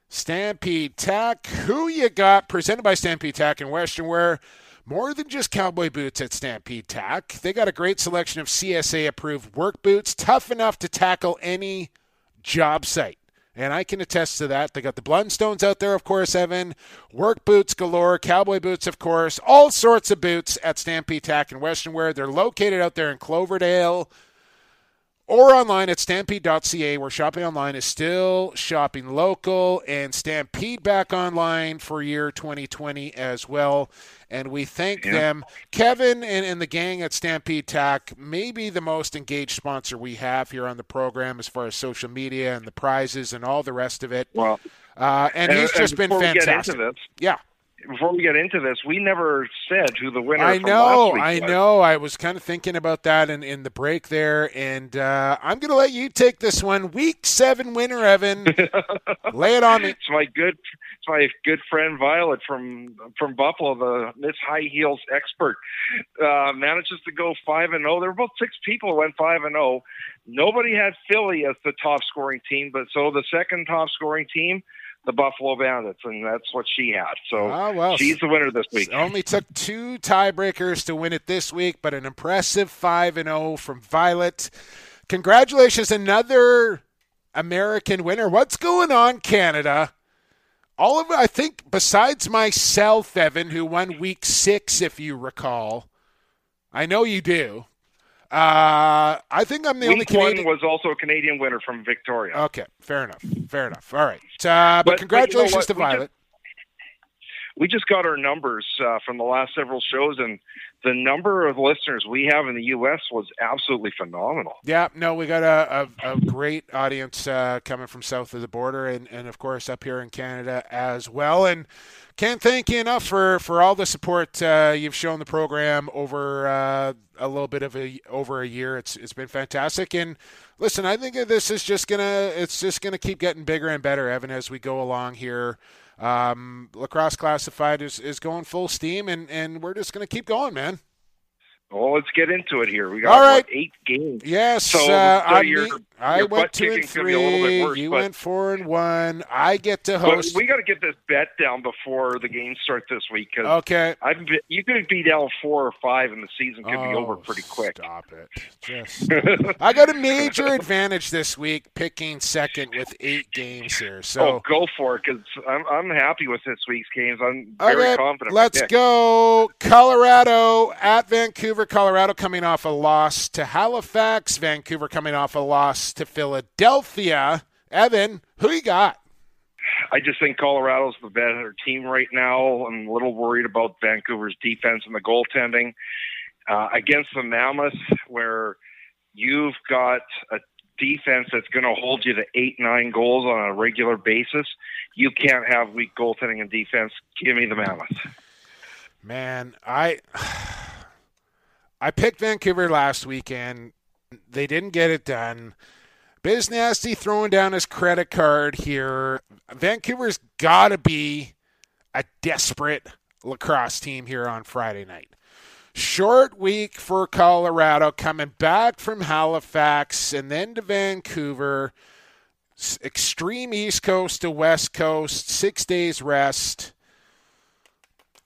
Stampede Tack. Who you got? Presented by Stampede Tack and Western Wear. More than just cowboy boots at Stampede Tack. They got a great selection of CSA approved work boots, tough enough to tackle any job site. And I can attest to that. They got the Blundstones out there, of course, Evan. Work boots galore, cowboy boots, of course. All sorts of boots at Stampede Tack and Western Wear. They're located out there in Cloverdale or online at stampede.ca, where shopping online is still shopping local, and Stampede back online for year 2020 as well. And we thank yeah. them. Kevin and, and the gang at Stampede Tack may be the most engaged sponsor we have here on the program as far as social media and the prizes and all the rest of it. Well, uh, and, and, he's just been fantastic. This, yeah before we get into this, we never said who the winner. I know, I was. know. I was kind of thinking about that in, in the break there, and uh, I'm going to let you take this one. Week seven winner, Evan. Lay it on me. It's my good, it's my good friend Violet from from Buffalo, the Miss High Heels expert. Uh, manages to go five and zero. Oh. There were about six people who went five and zero. Nobody had Philly as the top scoring team, but so the second top scoring team the Buffalo Bandits, and that's what she had. So oh, well, she's the winner this week. Only took two tiebreakers to win it this week, but an impressive five and zero oh from Violet. Congratulations, another American winner. What's going on, Canada? All of I think, besides myself, Evan, who won week six, if you recall. I know you do. Uh, I think I'm the Week only Canadian. One was also a Canadian winner from Victoria. Okay, fair enough. Fair enough. All right. Uh, but, but, congratulations but you know to Violet. We just, we just got our numbers uh, from the last several shows, and the number of listeners we have in the U.S. was absolutely phenomenal. Yeah, no, we got a, a, a great audience uh, coming from south of the border, and, and of course up here in Canada as well. And can't thank you enough for, for all the support uh, you've shown the program over uh, a little bit of a over a year. It's it's been fantastic. And listen, I think this is just gonna it's just gonna keep getting bigger and better, Evan, as we go along here. Um, lacrosse classified is, is going full steam, and, and we're just going to keep going, man. Well, let's get into it here. We got All right. what, eight games. Yes, so, uh, so I, your, I went two and three. Worse, you but, went four and one. I get to host. we got to get this bet down before the games start this week. Cause okay, I've been, you could be down four or five, and the season could oh, be over pretty quick. Stop it! Just I got a major advantage this week, picking second with eight games here. So oh, go for it, because I'm I'm happy with this week's games. I'm very okay, confident. Let's go, Colorado at Vancouver. Colorado coming off a loss to Halifax. Vancouver coming off a loss to Philadelphia. Evan, who you got? I just think Colorado's the better team right now. I'm a little worried about Vancouver's defense and the goaltending. Uh, against the Mammoth, where you've got a defense that's going to hold you to eight, nine goals on a regular basis, you can't have weak goaltending and defense. Give me the Mammoth. Man, I. I picked Vancouver last weekend. They didn't get it done. Biz Nasty throwing down his credit card here. Vancouver's got to be a desperate lacrosse team here on Friday night. Short week for Colorado, coming back from Halifax and then to Vancouver. Extreme East Coast to West Coast, six days rest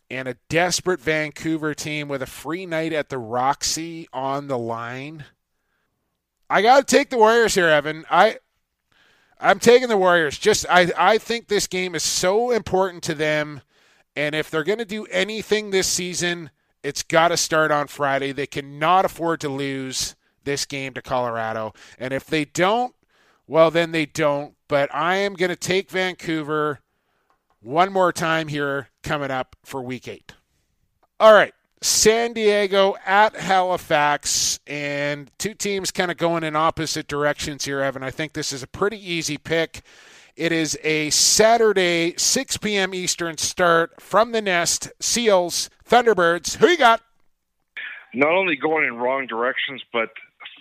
and a desperate Vancouver team with a free night at the Roxy on the line. I got to take the Warriors here, Evan. I I'm taking the Warriors. Just I I think this game is so important to them and if they're going to do anything this season, it's got to start on Friday. They cannot afford to lose this game to Colorado. And if they don't, well then they don't, but I am going to take Vancouver one more time here coming up for week eight. All right. San Diego at Halifax, and two teams kind of going in opposite directions here, Evan. I think this is a pretty easy pick. It is a Saturday, 6 p.m. Eastern start from the nest. Seals, Thunderbirds. Who you got? Not only going in wrong directions, but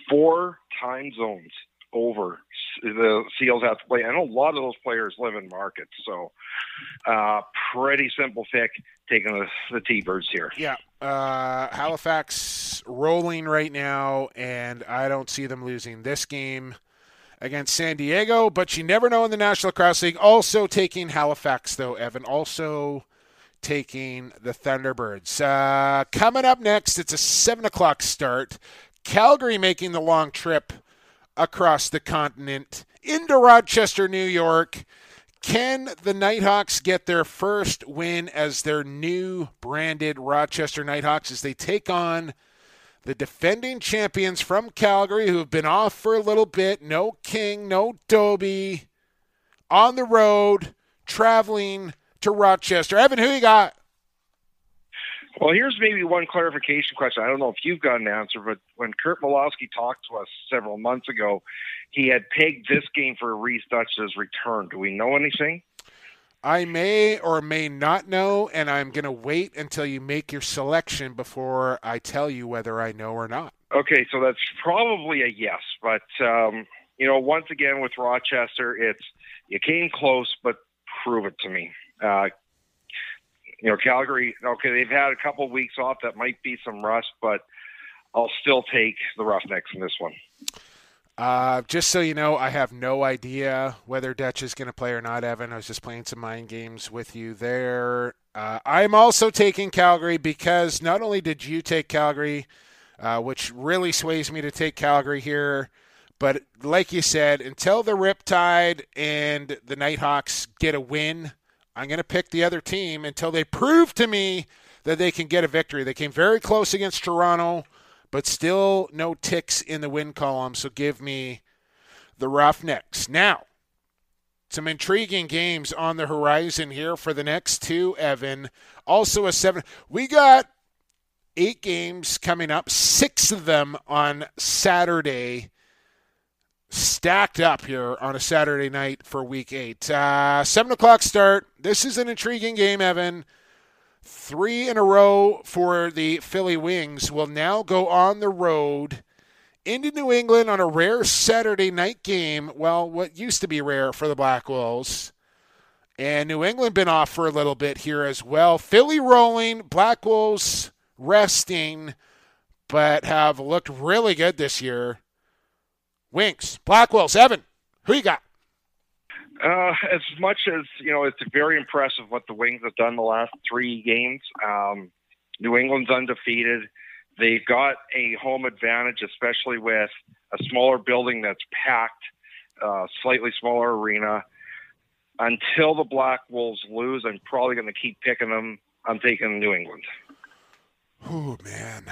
four time zones over the Seals have to play. And a lot of those players live in markets, so uh, pretty simple pick taking the, the T-Birds here. Yeah, uh, Halifax rolling right now, and I don't see them losing this game against San Diego. But you never know in the National Cross League. Also taking Halifax though, Evan. Also taking the Thunderbirds. Uh, coming up next, it's a seven o'clock start. Calgary making the long trip across the continent into Rochester, New York. Can the Knighthawks get their first win as their new branded Rochester Knighthawks as they take on the defending champions from Calgary who have been off for a little bit? No King, no Dobbie, on the road, traveling to Rochester. Evan, who you got? Well, here's maybe one clarification question. I don't know if you've got an answer, but when Curt Malawsky talked to us several months ago, he had pegged this game for Rhys Duch's return. Do we know anything? I may or may not know, and I'm going to wait until you make your selection before I tell you whether I know or not. Okay, so that's probably a yes. But, um, you know, once again with Rochester, it's you came close, but prove it to me. Uh, you know, Calgary, okay, they've had a couple weeks off. That might be some rust, but I'll still take the Roughnecks in this one. Uh, just so you know, I have no idea whether Duch is going to play or not, Evan. I was just playing some mind games with you there. Uh, I'm also taking Calgary because not only did you take Calgary, uh, which really sways me to take Calgary here, but like you said, until the Riptide and the Knighthawks get a win, I'm going to pick the other team until they prove to me that they can get a victory. They came very close against Toronto but still no ticks in the win column. So give me the Roughnecks. Now, some intriguing games on the horizon here for the next two, Evan. Also, a seven. We got eight games coming up, six of them on Saturday. Stacked up here on a Saturday night for week eight. Uh, seven o'clock start. This is an intriguing game, Evan. Three in a row for the Philly Wings will now go on the road into New England on a rare Saturday night game. Well, what used to be rare for the Black Wolves. And New England been off for a little bit here as well. Philly rolling, Black Wolves resting, but have looked really good this year. Wings, Black Wolves, Evan, who you got? Uh, as much as you know, it's very impressive what the Wings have done the last three games. Um, New England's undefeated. They've got a home advantage, especially with a smaller building that's packed, uh, slightly smaller arena. Until the Black Wolves lose, I'm probably going to keep picking them. I'm taking New England. Oh man.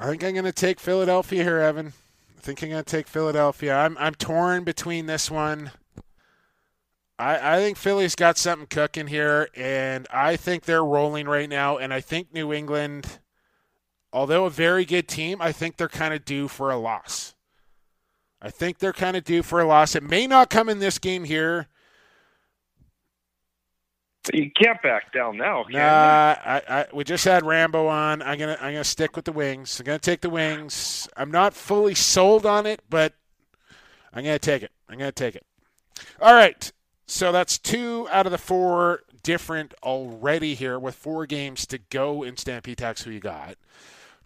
I think I'm going to take Philadelphia here, Evan. I think I'm going to take Philadelphia. I'm I'm torn between this one. I I think Philly's got something cooking here, and I think they're rolling right now. And I think New England, although a very good team, I think they're kind of due for a loss. I think they're kind of due for a loss. It may not come in this game here. You can't back down now. Nah, I, I, we just had Rambo on. I'm gonna I'm gonna stick with the wings. I'm gonna take the wings. I'm not fully sold on it, but I'm gonna take it. I'm gonna take it. All right. So that's two out of the four different already here with four games to go in Stampede Tack. Who you got?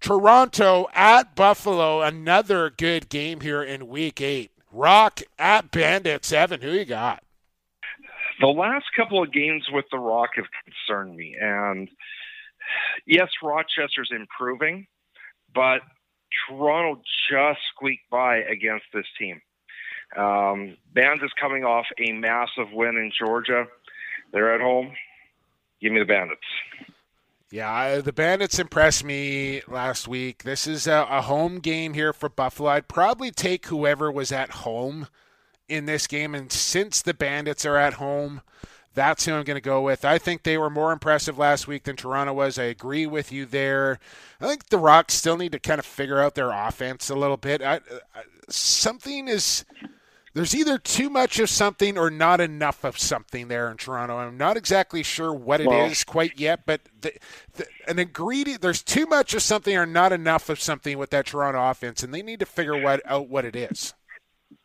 Toronto at Buffalo. Another good game here in Week Eight. Rock at Bandits. Evan, who you got? The last couple of games with the Rock have concerned me. And yes, Rochester's improving, but Toronto just squeaked by against this team. Um, Bands is coming off a massive win in Georgia. They're at home. Give me the Bandits. Yeah, the Bandits impressed me last week. This is a, a home game here for Buffalo. I'd probably take whoever was at home in this game. And since the Bandits are at home, that's who I'm going to go with. I think they were more impressive last week than Toronto was. I agree with you there. I think the Rocks still need to kind of figure out their offense a little bit. I, I, something is. There's either too much of something or not enough of something there in Toronto. I'm not exactly sure what it well, is quite yet, but the, the, an ingredient there's too much of something or not enough of something with that Toronto offense, and they need to figure what, out what it is.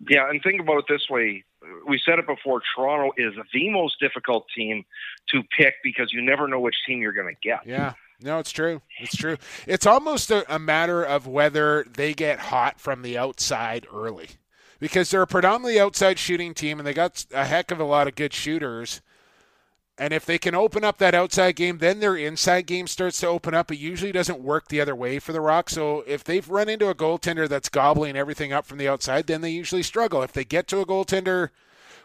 Yeah, and think about it this way. We said it before Toronto is the most difficult team to pick because you never know which team you're going to get. Yeah. No, it's true. It's true. It's almost a, a, matter of whether they get hot from the outside early because they're a predominantly outside shooting team and they got a heck of a lot of good shooters. And if they can open up that outside game, then their inside game starts to open up. It usually doesn't work the other way for the Rock. So if they've run into a goaltender that's gobbling everything up from the outside, then they usually struggle. If they get to a goaltender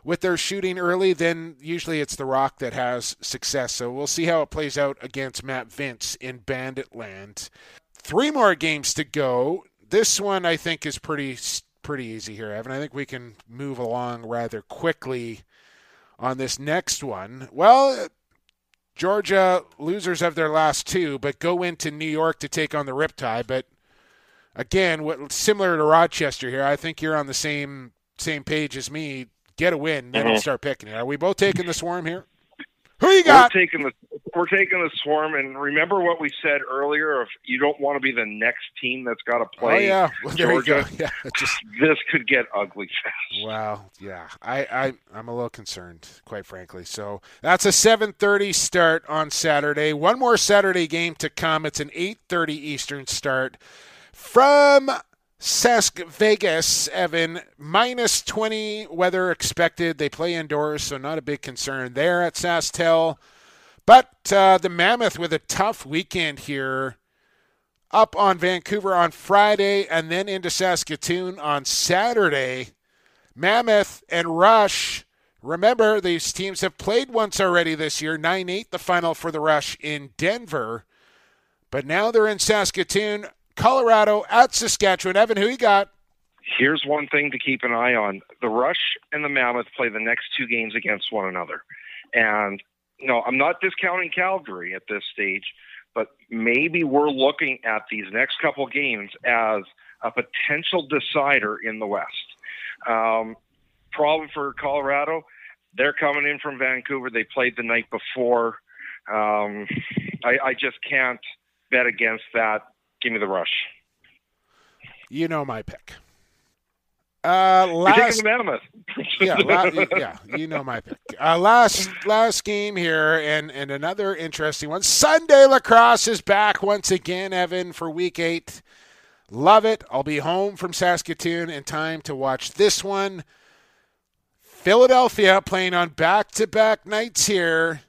with their shooting early, then usually it's the Rock that has success. So we'll see how it plays out against Matt Vinc in Bandit Land. Three more games to go. This one I think is pretty pretty easy here, Evan. I think we can move along rather quickly on this next one. Well, Georgia losers of their last two, but go into New York to take on the Riptide. But again, what similar to Rochester here, I think you're on the same same page as me. Get a win, then mm-hmm. I'll start picking it. Are we both taking the swarm here? Who you got? We're taking the we're taking the swarm, and remember what we said earlier: if you don't want to be the next team that's got to oh, play, oh yeah, well, Georgia, Yeah, just this could get ugly fast. Wow, yeah, I, I I'm a little concerned, quite frankly. So that's a 7:30 start on Saturday. One more Saturday game to come. It's an 8:30 Eastern start from Sask Vegas, Evan, minus 20 weather expected. They play indoors, so not a big concern there at SaskTel. But uh, the Mammoth with a tough weekend here. Up on Vancouver on Friday and then into Saskatoon on Saturday. Mammoth and Rush. Remember, these teams have played once already this year 9 8, the final for the Rush in Denver. But now they're in Saskatoon. Colorado at Saskatchewan. Evan, who you got? Here's one thing to keep an eye on: the Rush and the Mammoth play the next two games against one another, and know I'm not discounting Calgary at this stage, but maybe we're looking at these next couple games as a potential decider in the West. Um, problem for Colorado, they're coming in from Vancouver. They played the night before. Um, I, I just can't bet against that Give me the rush. You know my pick. Uh, last, yeah, la, yeah, you know my pick. Uh, last last game here, and and another interesting one. Sunday lacrosse is back once again, Evan, for week eight. Love it. I'll be home from Saskatoon in time to watch this one. Philadelphia playing on back to back nights here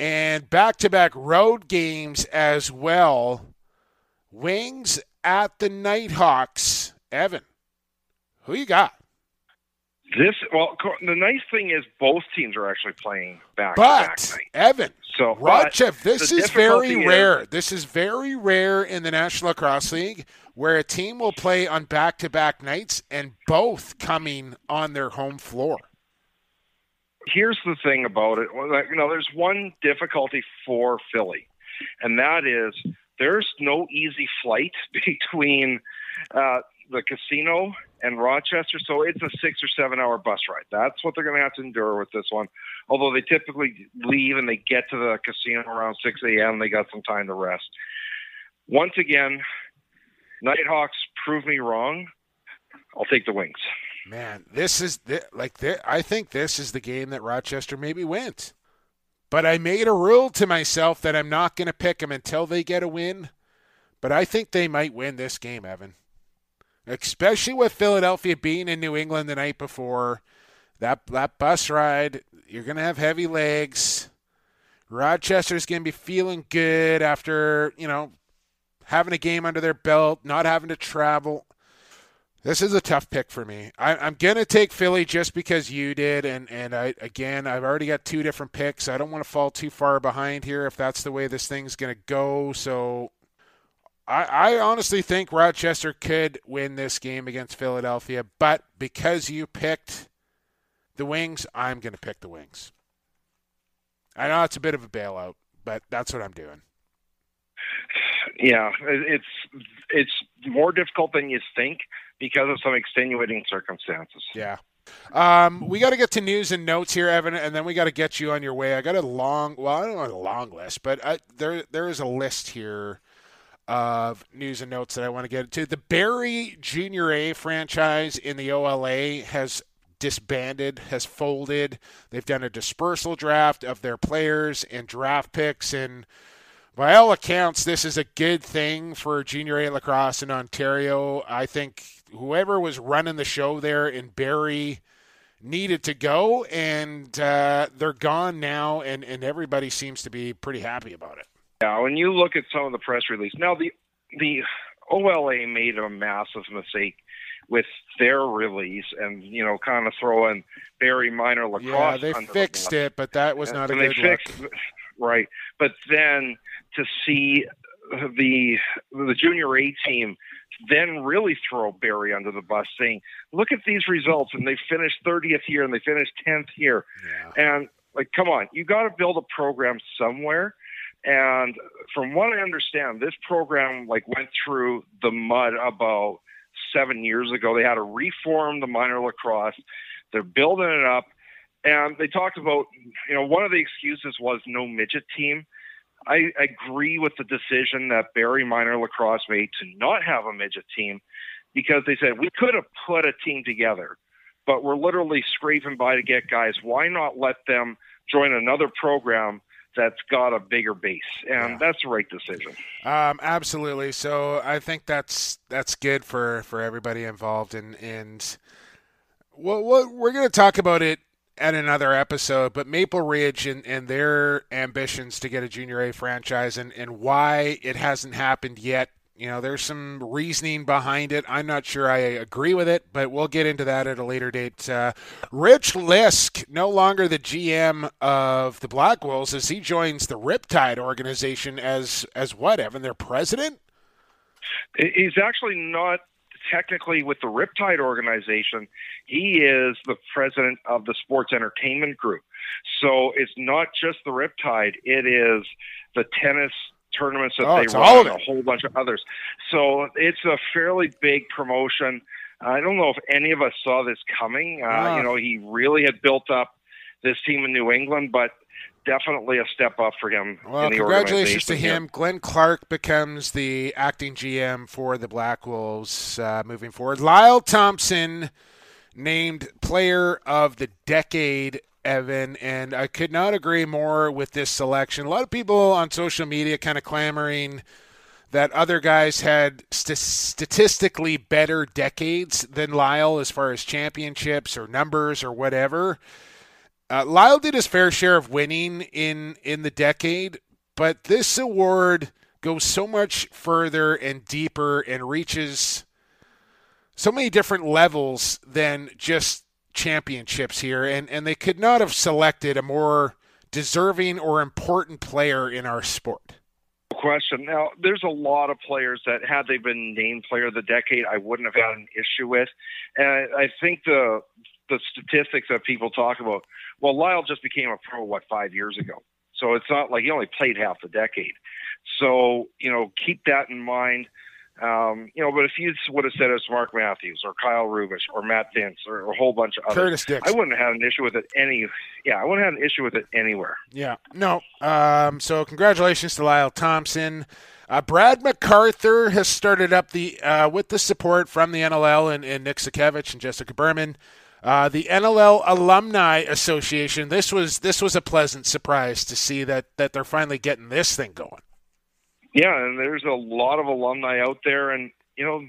and back to back road games as well. Wings at the Knighthawks. Evan, who you got? This well, the nice thing is both teams are actually playing back. But Evan, so Rochef, this is very rare. Is, this is very rare in the National Lacrosse League, where a team will play on back-to-back nights and both coming on their home floor here's the thing about it. You know, there's one difficulty for Philly, and that is there's no easy flight between uh, the casino and Rochester, so it's a six or seven hour bus ride. That's what they're going to have to endure with this one. Although they typically leave and they get to the casino around 6 a.m., they got some time to rest. Once again, Knighthawks prove me wrong. I'll take the Wings. Man, this is like I think this is the game that Rochester maybe wins. But I made a rule to myself that I'm not going to pick them until they get a win. But I think they might win this game, Evan. Especially with Philadelphia being in New England the night before. That that bus ride, you're going to have heavy legs. Rochester's going to be feeling good after, you know, having a game under their belt, not having to travel. This is a tough pick for me. I, am gonna take Philly just because you did, and and I again I've already got two different picks. I don't want to fall too far behind here if that's the way this thing's gonna go. So I, I honestly think Rochester could win this game against Philadelphia, but because you picked the Wings, I'm gonna pick the Wings. I know it's a bit of a bailout, but that's what I'm doing. Yeah, it's it's more difficult than you think because of some extenuating circumstances. Yeah. Um, we got to get to news and notes here, Evan, and then we got to get you on your way. I got a long, well, I don't know a long list, but I, there there is a list here of news and notes that I want to get to. The Barrie Junior A franchise in the OLA has disbanded, has folded. They've done a dispersal draft of their players and draft picks and by all accounts, this is a good thing for junior A lacrosse in Ontario. I think whoever was running the show there in Barrie needed to go, and uh, they're gone now, and, and everybody seems to be pretty happy about it. Yeah, when you look at some of the press release now, the the OLA made a massive mistake with their release, and you know, kind of throwing Barrie Minor lacrosse. Yeah, they fixed the it, but that was And not a they good fixed, look. Right, but then to see the the junior A team then really throw Barrie under the bus, saying, "Look at these results," and they finished 30th here and they finished 10th here, and like, come on, you got to build a program somewhere. And from what I understand, this program like went through the mud about seven years ago. They had to reform the minor lacrosse. They're building it up, and they talked about you know one of the excuses was no midget team. I agree with the decision that Barrie Minor Lacrosse made to not have a midget team because they said we could have put a team together, but we're literally scraping by to get guys. Why not let them join another program that's got a bigger base? And that's the right decision. Um, absolutely. So I think that's that's good for, for everybody involved, and and what we're going to talk about it at another episode. But Maple Ridge and, and their ambitions to get a Junior A franchise, and and why it hasn't happened yet. You know, there's some reasoning behind it. I'm not sure I agree with it, but we'll get into that at a later date. Uh, Rich Lisk, no longer the GM of the Black Wolves, as he joins the Riptide organization as as what, Evan? Their president? He's actually not technically with the Riptide organization. He is the president of the Sports Entertainment Group. So it's not just the Riptide, it is the tennis tournaments that Oh, they run and a whole bunch of others. So it's a fairly big promotion. I don't know if any of us saw this coming. Uh, Ah. You know, he really had built up this team in New England, but definitely a step up for him. Well, in the congratulations to organization here. him. Glenn Clark becomes the acting GM for the Black Wolves uh, moving forward. Lyle Thompson named Player of the Decade, Evan, and I could not agree more with this selection. A lot of people on social media kind of clamoring that other guys had st- statistically better decades than Lyle as far as championships or numbers or whatever. Uh, Lyle did his fair share of winning in in the decade, but this award goes so much further and deeper and reaches so many different levels than just championships here, and and they could not have selected a more deserving or important player in our sport. question. Now, there's a lot of players that, had they been named Player of the Decade, I wouldn't have had an issue with. And I think the the statistics that people talk about. Well, Lyle just became a pro what five years ago, so it's not like he only played half the decade. So you know, keep that in mind. Um, you know, but if you would have said it's Mark Matthews or Kyle Rubisch or Matt Vinc or a whole bunch of others, I wouldn't have had an issue with it any. Yeah, I wouldn't have had an issue with it anywhere. Yeah, no. Um, so congratulations to Lyle Thompson. Uh, Brad MacArthur has started up the uh, with the support from the NLL and, and Nick Sakiewicz and Jessica Berman. Uh, the NLL Alumni Association. This was this was a pleasant surprise to see that that they're finally getting this thing going. Yeah, and there's a lot of alumni out there, and you know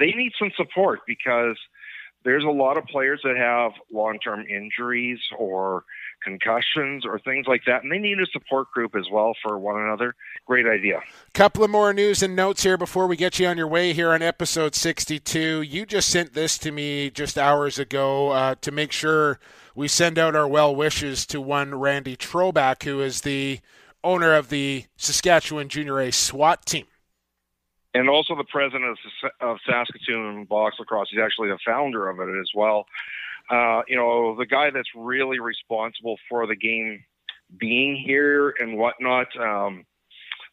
they need some support because there's a lot of players that have long-term injuries or concussions or things like that, and they need a support group as well for one another. Great idea. Couple of more news and notes here before we get you on your way here on episode 62. You just sent this to me just hours ago uh, to make sure we send out our well wishes to one Randy Troback, who is the owner of the Saskatchewan Junior A SWAT team. and also the president of, of Saskatoon Box Lacrosse. He's actually the founder of it as well. Uh, you know, the guy that's really responsible for the game being here and whatnot. Um,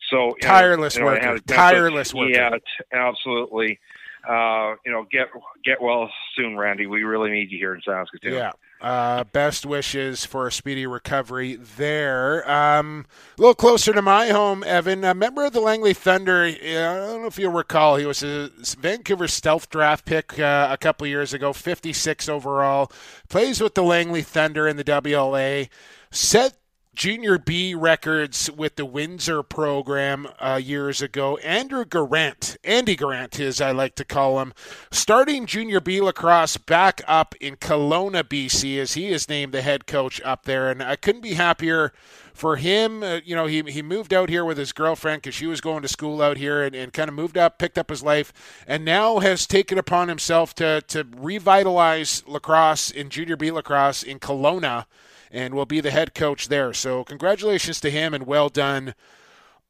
so Tireless you know, worker. Tireless worker. Yeah, absolutely. Uh, you know, get get well soon, Randy. We really need you here in Saskatoon. Yeah. Uh, best wishes for a speedy recovery there. Um, a little closer to my home, Evan. A member of the Langley Thunder. I don't know if you'll recall, he was a Vancouver stealth draft pick uh, a couple years ago, 56 overall. Plays with the Langley Thunder in the WLA. Set junior B records with the Windsor program uh, years ago. Andrew Garant, Andy Garant, as I like to call him, starting junior B lacrosse back up in Kelowna, BC, as he is named the head coach up there. And I couldn't be happier for him. Uh, you know, he, he moved out here with his girlfriend because she was going to school out here and, and kind of moved up, picked up his life, and now has taken upon himself to, to revitalize lacrosse in junior B lacrosse in Kelowna and will be the head coach there. So, congratulations to him and well done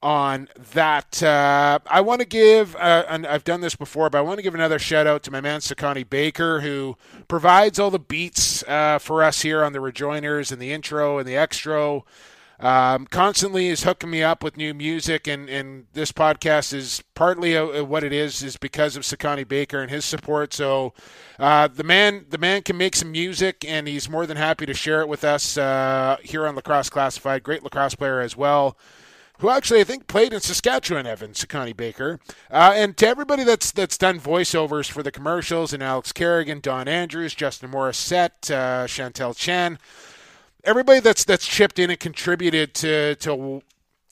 on that. Uh, I want to give, uh, and I've done this before, but I want to give another shout out to my man Sakani Baker, who provides all the beats uh, for us here on the Rejoiners and the intro and the extra. Um, constantly is hooking me up with new music, and, and this podcast is partly a, a what it is is because of Sakani Baker and his support. So uh, the man the man can make some music, and he's more than happy to share it with us uh, here on Lacrosse Classified. Great lacrosse player as well. Who actually I think played in Saskatchewan, Evan Sakani Baker, uh, and to everybody that's that's done voiceovers for the commercials, and Alex Kerrigan, Don Andrews, Justin Morissette, uh, Chantel Chan everybody that's that's chipped in and contributed to to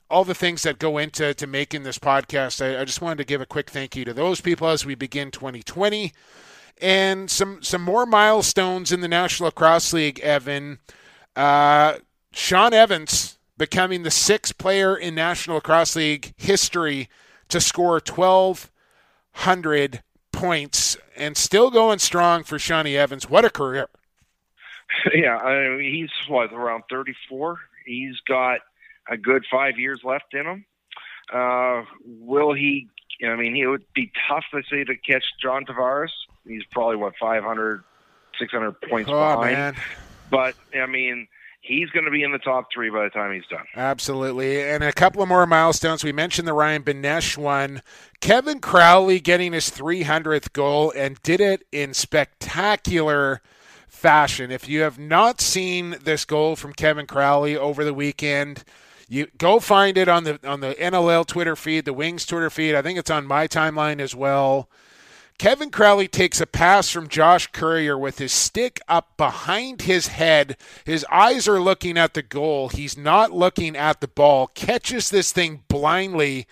all the things that go into to making this podcast. I, I, just wanted to give a quick thank you to those people as we begin 2020, and some some more milestones in the National Lacrosse League. Evan, uh, Shawn Evans becoming the sixth player in National Lacrosse League history to score 1,200 points, and still going strong for Shawnee Evans. What a career! yeah, I mean, he's what around 34. He's got a good five years left in him. Uh, will he? I mean, he would be tough, to say, to catch John Tavares. He's probably what 500, 600 points oh, behind. Man. But I mean, he's going to be in the top three by the time he's done. Absolutely. And a couple of more milestones. We mentioned the Ryan Benesch one. Kevin Crowley getting his 300th goal and did it in spectacular fashion. If you have not seen this goal from Kevin Crowley over the weekend, you go find it on the on the NLL Twitter feed, the Wings Twitter feed. I think it's on my timeline as well. Kevin Crowley takes a pass from Josh Currier with his stick up behind his head. His eyes are looking at the goal. He's not looking at the ball. Catches this thing blindly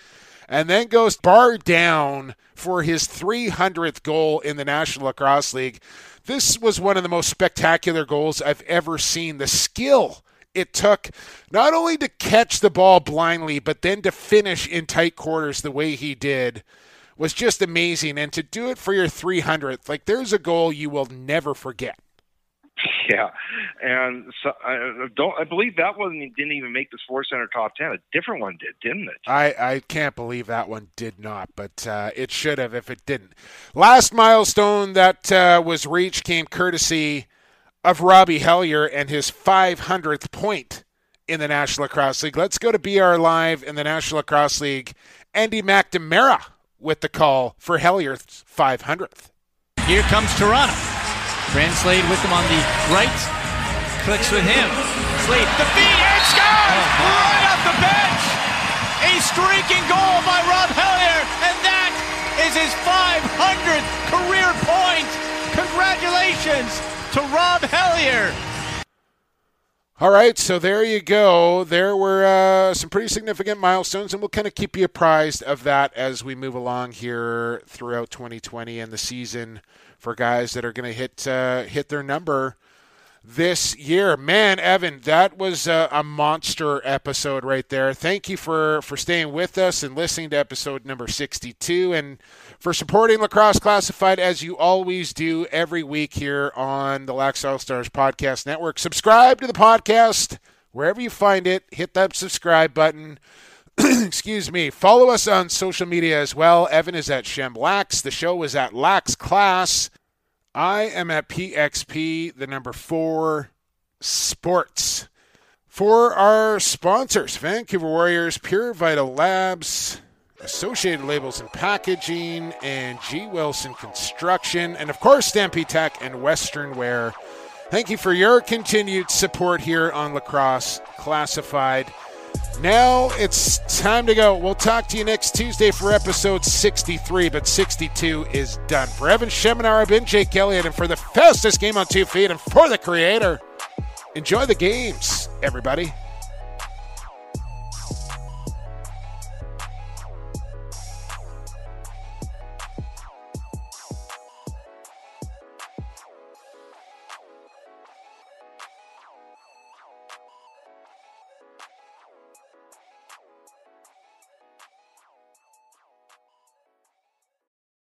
and then goes bar down for his 300th goal in the National Lacrosse League. This was one of the most spectacular goals I've ever seen. The skill it took not only to catch the ball blindly, but then to finish in tight quarters the way he did was just amazing. And to do it for your 300th, like there's a goal you will never forget. Yeah, and so I don't. I believe that one didn't even make the Sports Center top ten. A different one did, didn't it? I I can't believe that one did not, but uh, it should have if it didn't. Last milestone that uh, was reached came courtesy of Robbie Hellyer and his 500th point in the National Lacrosse League. Let's go to BR Live in the National Lacrosse League. Andy McNamara with the call for Hellyer's 500th. Here comes Toronto. Brand Slade with him on the right. Clicks with him. Slade, the feed, and scores! Oh, right off the bench! A streaking goal by Rob Hellyer, and that is his 500th career point. Congratulations to Rob Hellyer! All right, so there you go. There were uh, some pretty significant milestones, and we'll kind of keep you apprised of that as we move along here throughout 2020 and the season for guys that are going to hit uh, hit their number this year. Man, Evan, that was a, a, monster episode right there. Thank you for for staying with us and listening to episode number 62 and for supporting Lacrosse Classified as you always do every week here on the All Stars Podcast Network. Subscribe to the podcast wherever you find it. Hit that subscribe button. excuse me, follow us on social media as well. Evan is at Shem Lax. The show is at Lax Class. I am at PXP, the number four sports. For our sponsors, Vancouver Warriors, Pure Vital Labs, Associated Labels and Packaging, and G. Wilson Construction, and of course, Stampede Tack and Western Wear. Thank you for your continued support here on Lacrosse Classified. Now it's time to go. We'll talk to you next Tuesday for episode 63, but 62 is done. For Evan Schemenauer, I've been Jake Elliott, and for the fastest game on two feet, and for the creator, enjoy the games, everybody.